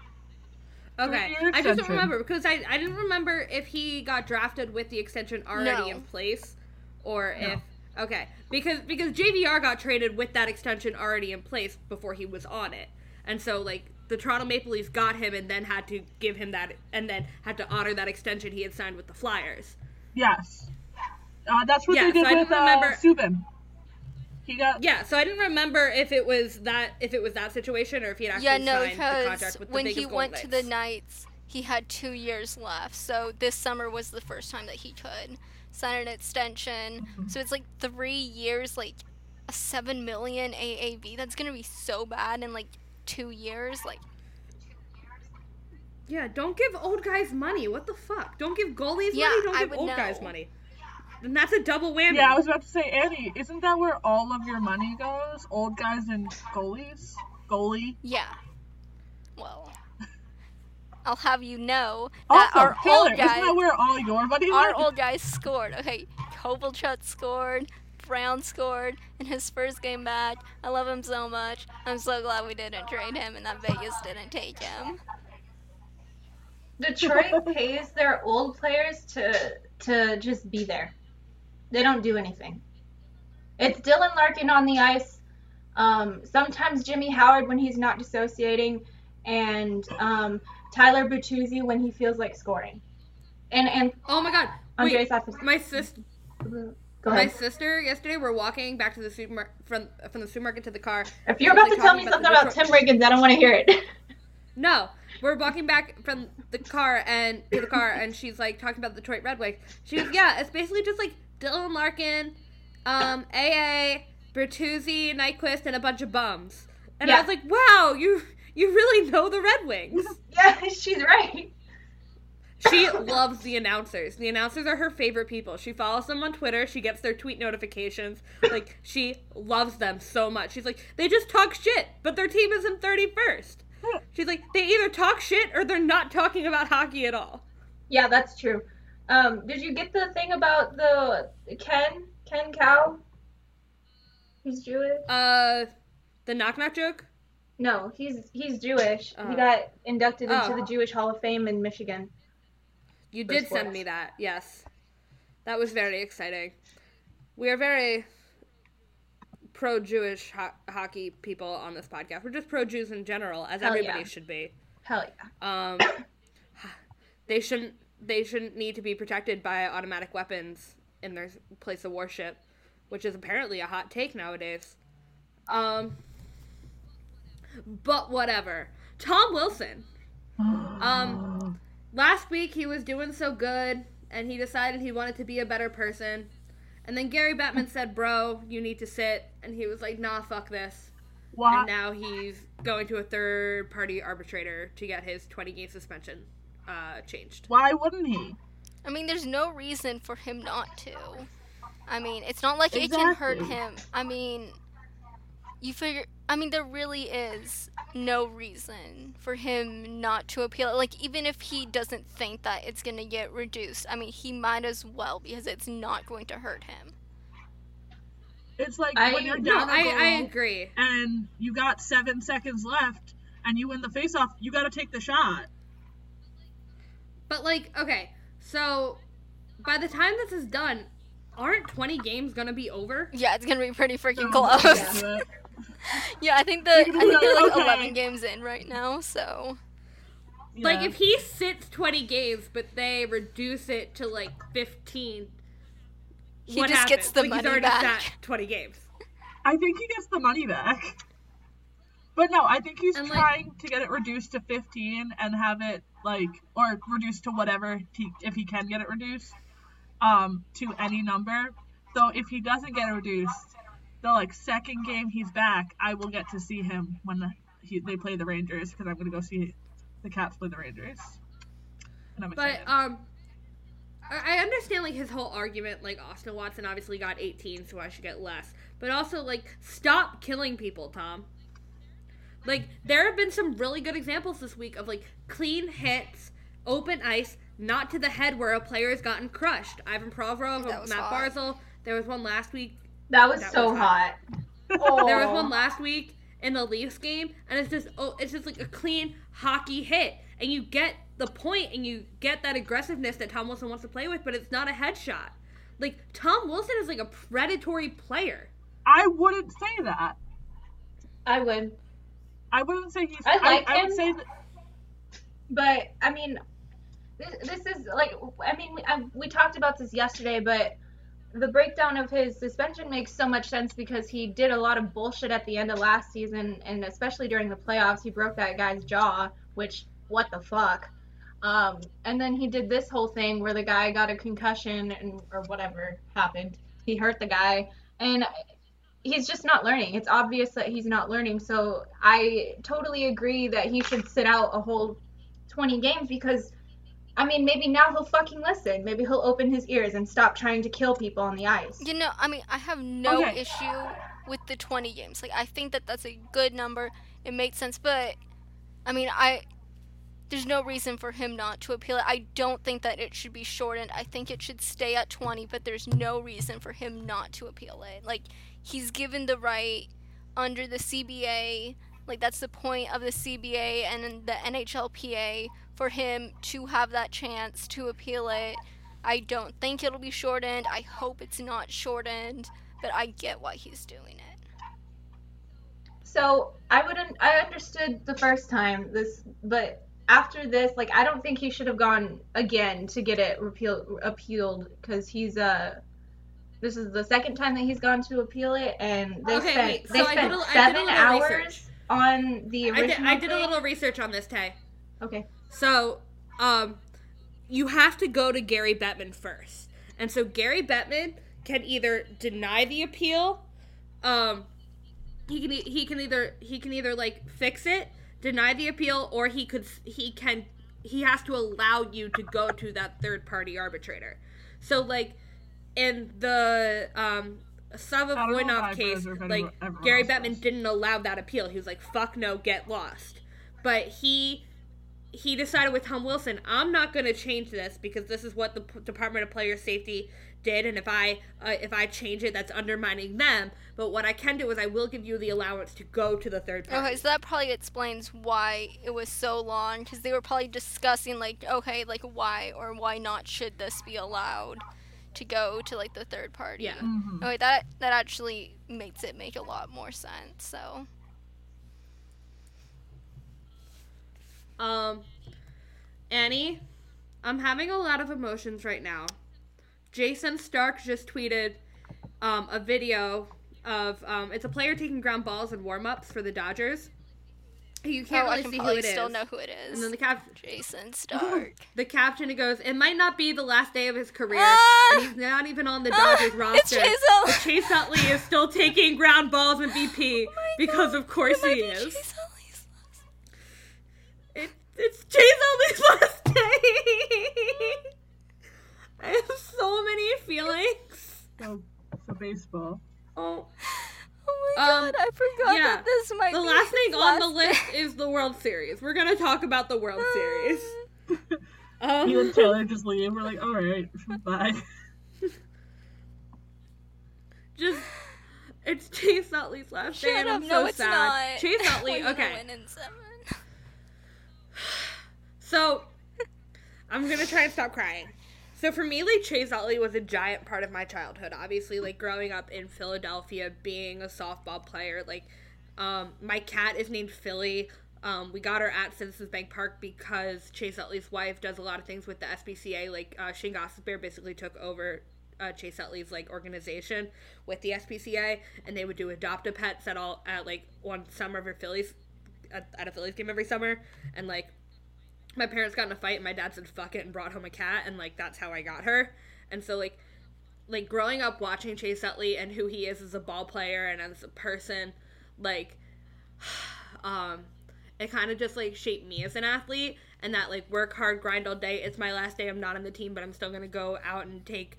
Okay, I just don't remember because I, I didn't remember if he got drafted with the extension already No. in place, or No. if okay because because JVR got traded with that extension already in place before he was on it, and so like the Toronto Maple Leafs got him and then had to give him that and then had to honor that extension he had signed with the Flyers. Yes. Uh, that's what Yeah, they did so I with didn't uh, remember- Subin. He got Yeah, so I didn't remember if it was that if it was that situation or if he had actually Yeah, no, signed the because contract with the Vegas when he Golden went to the Knights. Knights, he had two years left. So this summer was the first time that he could sign an extension. Mm-hmm. So it's like three years, like a seven million AAV. That's gonna be so bad in like two years. Like, Yeah, don't give old guys money. What the fuck? Don't give goalies Yeah, money. Don't I give would old guys money. And that's a double whammy. Yeah, I was about to say, Annie, isn't that where all of your money goes? Old guys and goalies? Goalie? yeah. Well, I'll have you know that Also, our Taylor, old isn't guys, that where all your money our went? old guys scored. Okay, Kovalchuk scored. Brown scored in his first game back. I love him so much. I'm so glad we didn't trade him and that Vegas didn't take him. Detroit pays their old players to to just be there. They don't do anything. It's Dylan Larkin on the ice. Um, sometimes Jimmy Howard when he's not dissociating, and um, Tyler Bertuzzi when he feels like scoring. And and Oh my god. Andre Wait, my sister, my sister yesterday we're walking back to the supermarket from from the supermarket to the car. If you're about to tell me about something about Tim Riggins, I don't want to hear it. No, we're walking back from the car and to the car, and she's like talking about the Detroit Red Wings. She goes, "Yeah, it's basically just like Dylan Larkin, um, AA, Bertuzzi, Nyquist, and a bunch of bums." And I was like, "Wow, you you really know the Red Wings." yeah, she's right. She loves the announcers. The announcers are her favorite people. She follows them on Twitter. She gets their tweet notifications. Like she loves them so much. She's like, they just talk shit, but their team is in 31st. She's like, they either talk shit or they're not talking about hockey at all. Yeah, that's true. Um, did you get the thing about the Ken Ken Cow? He's Jewish. Uh, the knock knock joke. No, he's he's Jewish. Oh. He got inducted into Oh. the Jewish Hall of Fame in Michigan. You did sports. send me that. Yes, that was very exciting. We are very pro-Jewish ho- hockey people on this podcast. We're just pro-Jews in general, as Hell everybody yeah. should be. Hell yeah. Um, they shouldn't. They shouldn't need to be protected by automatic weapons in their place of worship, which is apparently a hot take nowadays. Um, but whatever. Tom Wilson. Um, last week he was doing so good, and he decided he wanted to be a better person. And then Gary Bettman said, "Bro, you need to sit," and he was like, "Nah, fuck this." Why? And now he's going to a third party arbitrator to get his 20 game suspension uh, changed. Why wouldn't he? I mean, there's no reason for him not to. I mean, it's not like it can hurt him. I mean, you figure. I mean, there really is no reason for him not to appeal. Like, even if he doesn't think that it's gonna get reduced, I mean, he might as well because it's not going to hurt him. It's like I- when you're No, down a I, goal I agree. and you got seven seconds left and you win the faceoff, you got to take the shot. But, like, okay, so by the time this is done, aren't 20 games gonna be over? Yeah, it's gonna be pretty freaking So, close. yeah. Yeah, I think the I think they're like Okay. 11 games in right now. So Like, if he sits 20 games, but they reduce it to, like, 15, he what just happens? gets the like, money already back. sat 20 games. I think he gets the money back. But no, I think he's And, like- trying to get it reduced to 15 and have it like or reduced to whatever he, if he can get it reduced um to any number. So if he doesn't get it reduced, the like second game he's back, I will get to see him when the, he, they play the Rangers because I'm going to go see the Caps play the Rangers. And I'm But um, I I understand like his whole argument. Like Austin Watson obviously got 18, so I should get less. But also like stop killing people, Tom. Like there have been some really good examples this week of like clean hits, open ice, not to the head where a player has gotten crushed. Ivan Provorov, Matt hot. Barzal. There was one last week That was That so was hot. Oh. there was one last week in the Leafs game, and it's just oh, it's just like a clean hockey hit, and you get the point, and you get that aggressiveness that Tom Wilson wants to play with, but it's not a headshot. Like Tom Wilson is like a predatory player. I wouldn't say that. I would. I wouldn't say he's. I like I, would him. say that But I mean, this, this is like I mean we, I, we talked about this yesterday, but the breakdown of his suspension makes so much sense because he did a lot of bullshit at the end of last season, and especially during the playoffs, he broke that guy's jaw. Which what the fuck? Um, and then he did this whole thing where the guy got a concussion and or whatever happened. He hurt the guy, and he's just not learning. It's obvious that he's not learning. So I totally agree that he should sit out a whole 20 games because I mean maybe now he'll fucking listen. Maybe he'll open his ears and stop trying to kill people on the ice. You know, I mean, I have no Okay. issue with the 20 games. Like, I think that that's a good number. It makes sense, but I mean, I there's no reason for him not to appeal it. I don't think that it should be shortened. I think it should stay at 20, but there's no reason for him not to appeal it. Like, he's given the right under the CBA. Like, that's the point of the CBA and the NHLPA for him to have that chance to appeal it. I don't think it'll be shortened. I hope it's not shortened, but I get why he's doing it. So I wouldn't I understood the first time this but after this like I don't think he should have gone again to get it repealed appealed cuz he's uh this is the second time that he's gone to appeal it and they Okay, spent wait, they so I did spent a- I did a 7 little hours research. On the I did, I did a little research on this, Tay. Okay. So, um, you have to go to Gary Bettman first, and so Gary Bettman can either deny the appeal, um, he can he can either he can either like fix it, deny the appeal, or he could he can he has to allow you to go to that third party arbitrator. So like in the um Slava I don't know if Voinov case, like Gary else Bettman does. didn't allow that appeal. He was like, "Fuck no, get lost." But he he decided with Tom Wilson, I'm not going to change this because this is what the P- Department of Player Safety did, and if I uh, if I change it, that's undermining them. But what I can do is I will give you the allowance to go to the third party. Okay, so that probably explains why it was so long because they were probably discussing like, okay, like why or why not should this be allowed to go to like the third party. Yeah. Mhm. Okay, that that actually makes it make a lot more sense. So Um, Annie, I'm having a lot of emotions right now. Jayson Stark just tweeted um, a video of um, it's a player taking ground balls and warm ups for the Dodgers. You can't oh, I really can see who probably it is. still know who it is. And then the cap Jayson Stark. the caption it goes, it might not be the last day of his career, Ah! and he's not even on the Ah, Dodgers it's roster. Chase but Utley. Chase Utley is still taking ground balls and BP Oh because God, of course it might he be is. Chase Utley's last- It, it's Chase Utley's last day. I have so many feelings. So, so baseball. Oh, Oh my Um, god, I forgot yeah. that this might the be last his thing on the list is the World Series. We're gonna talk about the World Series. Um, You and Taylor just leave. We're like, all right, bye. just it's Chase Utley's last day, and up, I'm no so it's sad. not. Chase We're Utley, okay. win in seven. So I'm gonna try and stop crying. So for me, like Chase Utley was a giant part of my childhood. Obviously, like growing up in Philadelphia, being a softball player, like um, my cat is named Philly. Um, we got her at Citizens Bank Park because Chase Utley's wife does a lot of things with the SPCA. Like uh, Shane Bear basically took over uh, Chase Utley's like organization with the SPCA, and they would do adopt a pets at all at like one summer for Phillies at, at a Phillies game every summer, and like my parents got in a fight and my dad said fuck it and brought home a cat and like that's how I got her. And so like like growing up watching Chase Utley and who he is as a ball player and as a person, like um it kind of just like shaped me as an athlete and that like work hard, grind all day. It's my last day. I'm not on the team, but I'm still going to go out and take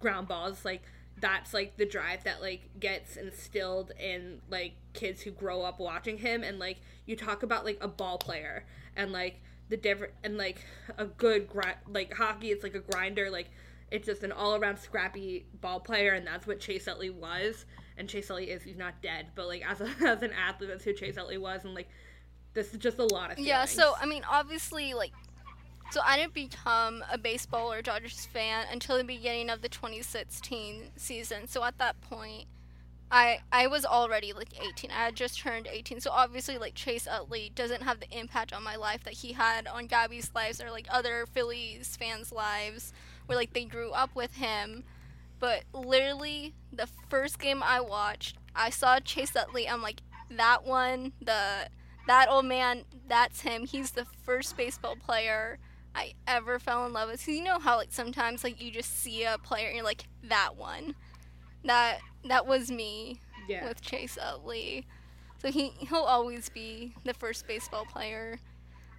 ground balls like that's like the drive that like gets instilled in like kids who grow up watching him and like you talk about like a ball player and like the different and like a good grind like hockey it's like a grinder like it's just an all-around scrappy ball player and that's what Chase Utley was and Chase Utley is he's not dead but like as, a, as an athlete that's who Chase Utley was and like this is just a lot of feelings. Yeah, so I mean, obviously, like, so I didn't become a baseball or Dodgers fan until the beginning of the 2016 season. So at that point, I I was already like 18. I had just turned 18. So obviously, like Chase Utley doesn't have the impact on my life that he had on Gabby's lives or like other Phillies fans' lives, where like they grew up with him. But literally, the first game I watched, I saw Chase Utley. I'm like, that one, the that old man, that's him. He's the first baseball player I ever fell in love with. 'Cause you know how like sometimes like you just see a player and you're like, that one. That that was me yeah. with Chase Utley. So he he'll always be the first baseball player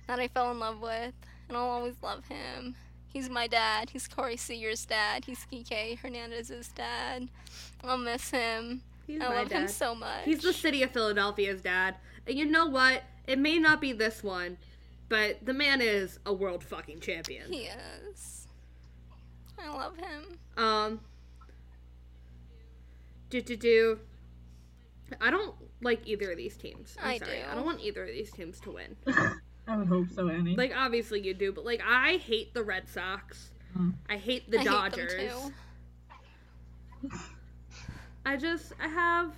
that I fell in love with, and I'll always love him. He's my dad. He's Corey Seager's dad. He's Kike Hernandez's dad. I'll miss him. He's I my love him dad. so much. He's the city of Philadelphia's dad. And you know what? It may not be this one, but the man is a world fucking champion. He is. I love him. Um. Do do do. I don't like either of these teams. I'm I sorry. do. I don't want either of these teams to win. I would hope so, Annie. Like obviously you do, but like I hate the Red Sox. Mm. I hate the I Dodgers. Hate them too. I just I have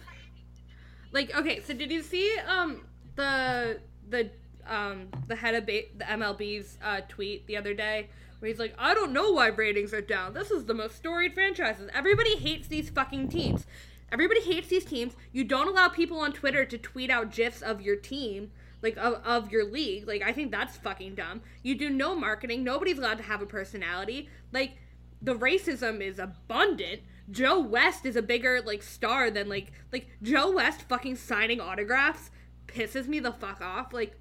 like okay, so did you see um the the um the head of ba- the MLB's uh tweet the other day where he's like, "I don't know why ratings are down. This is the most storied franchises. Everybody hates these fucking teams. Everybody hates these teams. You don't allow people on Twitter to tweet out gifs of your team." Like of, of your league, like I think that's fucking dumb. You do no marketing. Nobody's allowed to have a personality. Like the racism is abundant. Joe West is a bigger like star than like like Joe West fucking signing autographs pisses me the fuck off. Like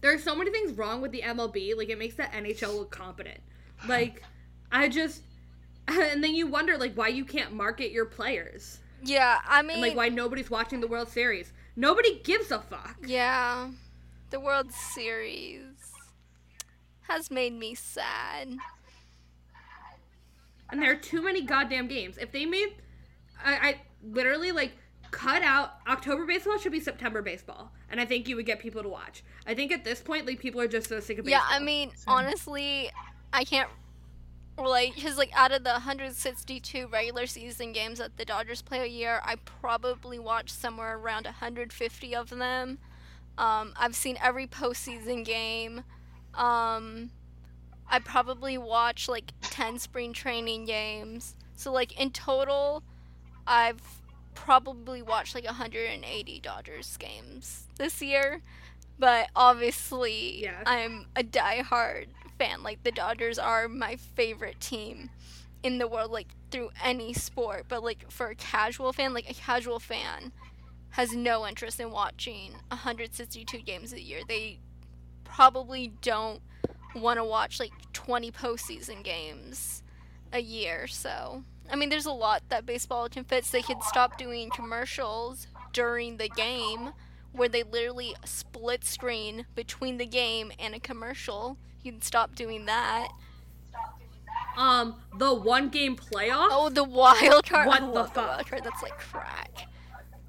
there are so many things wrong with the MLB. Like it makes the NHL look competent. Like I just and then you wonder like why you can't market your players Yeah, I mean, and like why nobody's watching the World Series. Nobody gives a fuck. yeah, the World Series has made me sad. And there are too many goddamn games. If they made, I, I literally like cut out October baseball should be September baseball, and I think you would get people to watch. I think at this point, like people are just so sick of Baseball. Yeah. I mean, honestly, I can't relate because like out of the 162 regular season games that the Dodgers play a year, I probably watch somewhere around 150 of them. Um, I've seen every postseason game. Um, I probably watch like 10 spring training games. So like in total, I've probably watched like 180 Dodgers games this year. But obviously. I'm a diehard fan. Like the Dodgers are my favorite team in the world, like through any sport. But like for a casual fan, like a casual fan has no interest in watching 162 games a year. They probably don't want to watch like 20 postseason games a year. So, I mean, there's a lot that baseball can fix. They could stop doing commercials during the game where they literally split screen between the game and a commercial. You can stop doing that. um, the one game playoff, Oh, the wild card. What the love fuck? wild card. That's like crack.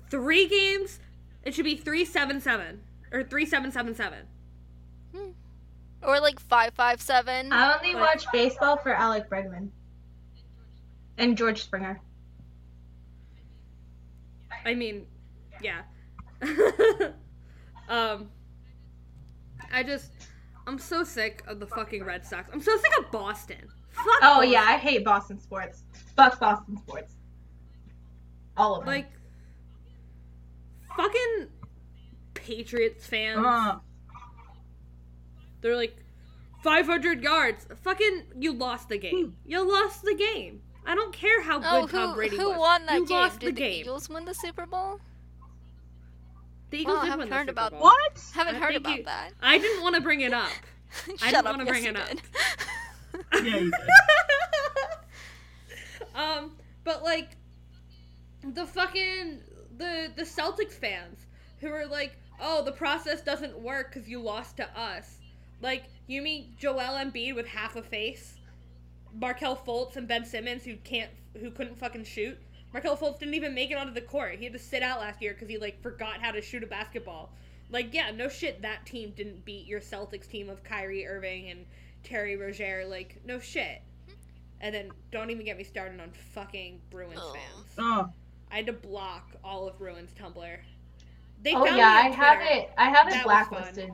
three games. It should be three seven seven or three seven seven seven. Or like 557. I only Like- watch baseball for Alex Bregman and George Springer. I mean, yeah. um, I just, I'm so sick of the fucking Red Sox. I'm so sick of Boston. Fuck. Oh Boston. yeah, I hate Boston sports. Fuck Boston sports. All of them. Like, fucking Patriots fans. Uh, They're like, 500 yards. Fucking, you lost the game. You lost the game. I don't care how good Oh, Tom Brady who was. won that you game? lost Did the the game. Eagles win the Super Bowl? the Eagles Well, I did haven't win the heard Super about Bowl. what? Haven't I heard about you- that. I didn't want to bring it up. Shut didn't wanna yes, bring it up. Yeah, you did. um, but like the fucking the the Celtics fans who are like, "Oh, the process doesn't work because you lost to us." Like, you mean Joel Embiid with half a face, Markelle Fultz and Ben Simmons who can't who couldn't fucking shoot. Markelle Fultz didn't even make it onto the court. He had to sit out last year because he like forgot how to shoot a basketball. Like, yeah, no shit, that team didn't beat your Celtics team of Kyrie Irving and Terry Rozier. Like, no shit. And then don't even get me started on fucking Bruins Ugh. fans. Oh, I had to block all of Bruins Tumblr. They oh yeah, I have it. I have it That blacklisted.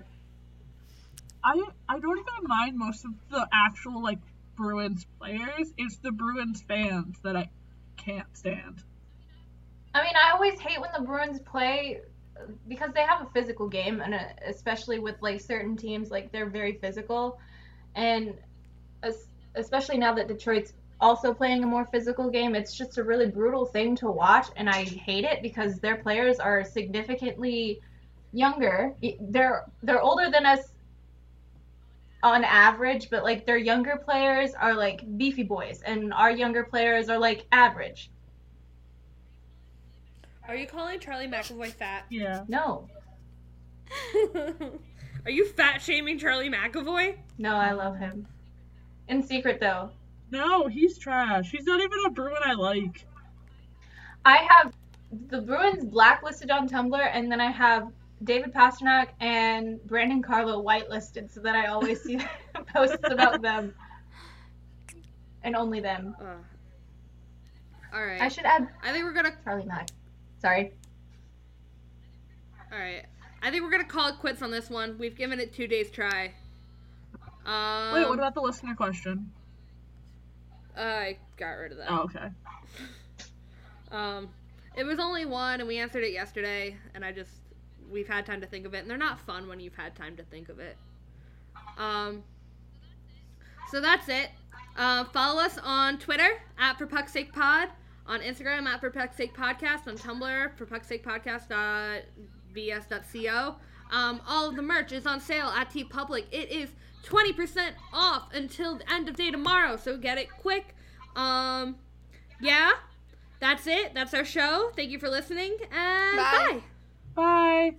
I I don't even mind most of the actual like Bruins players. It's the Bruins fans that I can't stand. I mean, I always hate when the Bruins play because they have a physical game, and uh, especially with like certain teams, like they're very physical, and especially now that Detroit's also playing a more physical game, it's just a really brutal thing to watch, and I hate it because their players are significantly younger. They're they're older than us on average, but like their younger players are like beefy boys, and our younger players are like average. Are you calling Charlie McAvoy fat? Yeah. No, Are you fat shaming Charlie McAvoy? no, I love him. In secret though, No, he's trash. He's not even a Bruin I like. I have the Bruins blacklisted on Tumblr, and then I have David Pastrnak and Brandon Carlo whitelisted, so that I always see posts about them, and only them. Uh, all right. I should add I think we're gonna. Charlie Mack. Sorry. All right. I think we're gonna call it quits on this one. We've given it two days try. Um, Wait, what about the listener question? I got rid of that. Oh, okay. Um, it was only one, and we answered it yesterday, and I just we've had time to think of it, and they're not fun when you've had time to think of it. Um, so that's it. Uh, follow us on Twitter at For Puck's Sake Pod, on Instagram at For Puck's Sake Podcast, on Tumblr For Puck's Sake Podcast vs.co. Um, all of the merch is on sale at TeePublic. It is 20% off until the end of day tomorrow, so get it quick. Um, yeah, that's it. That's our show. Thank you for listening, and Bye. bye. Bye.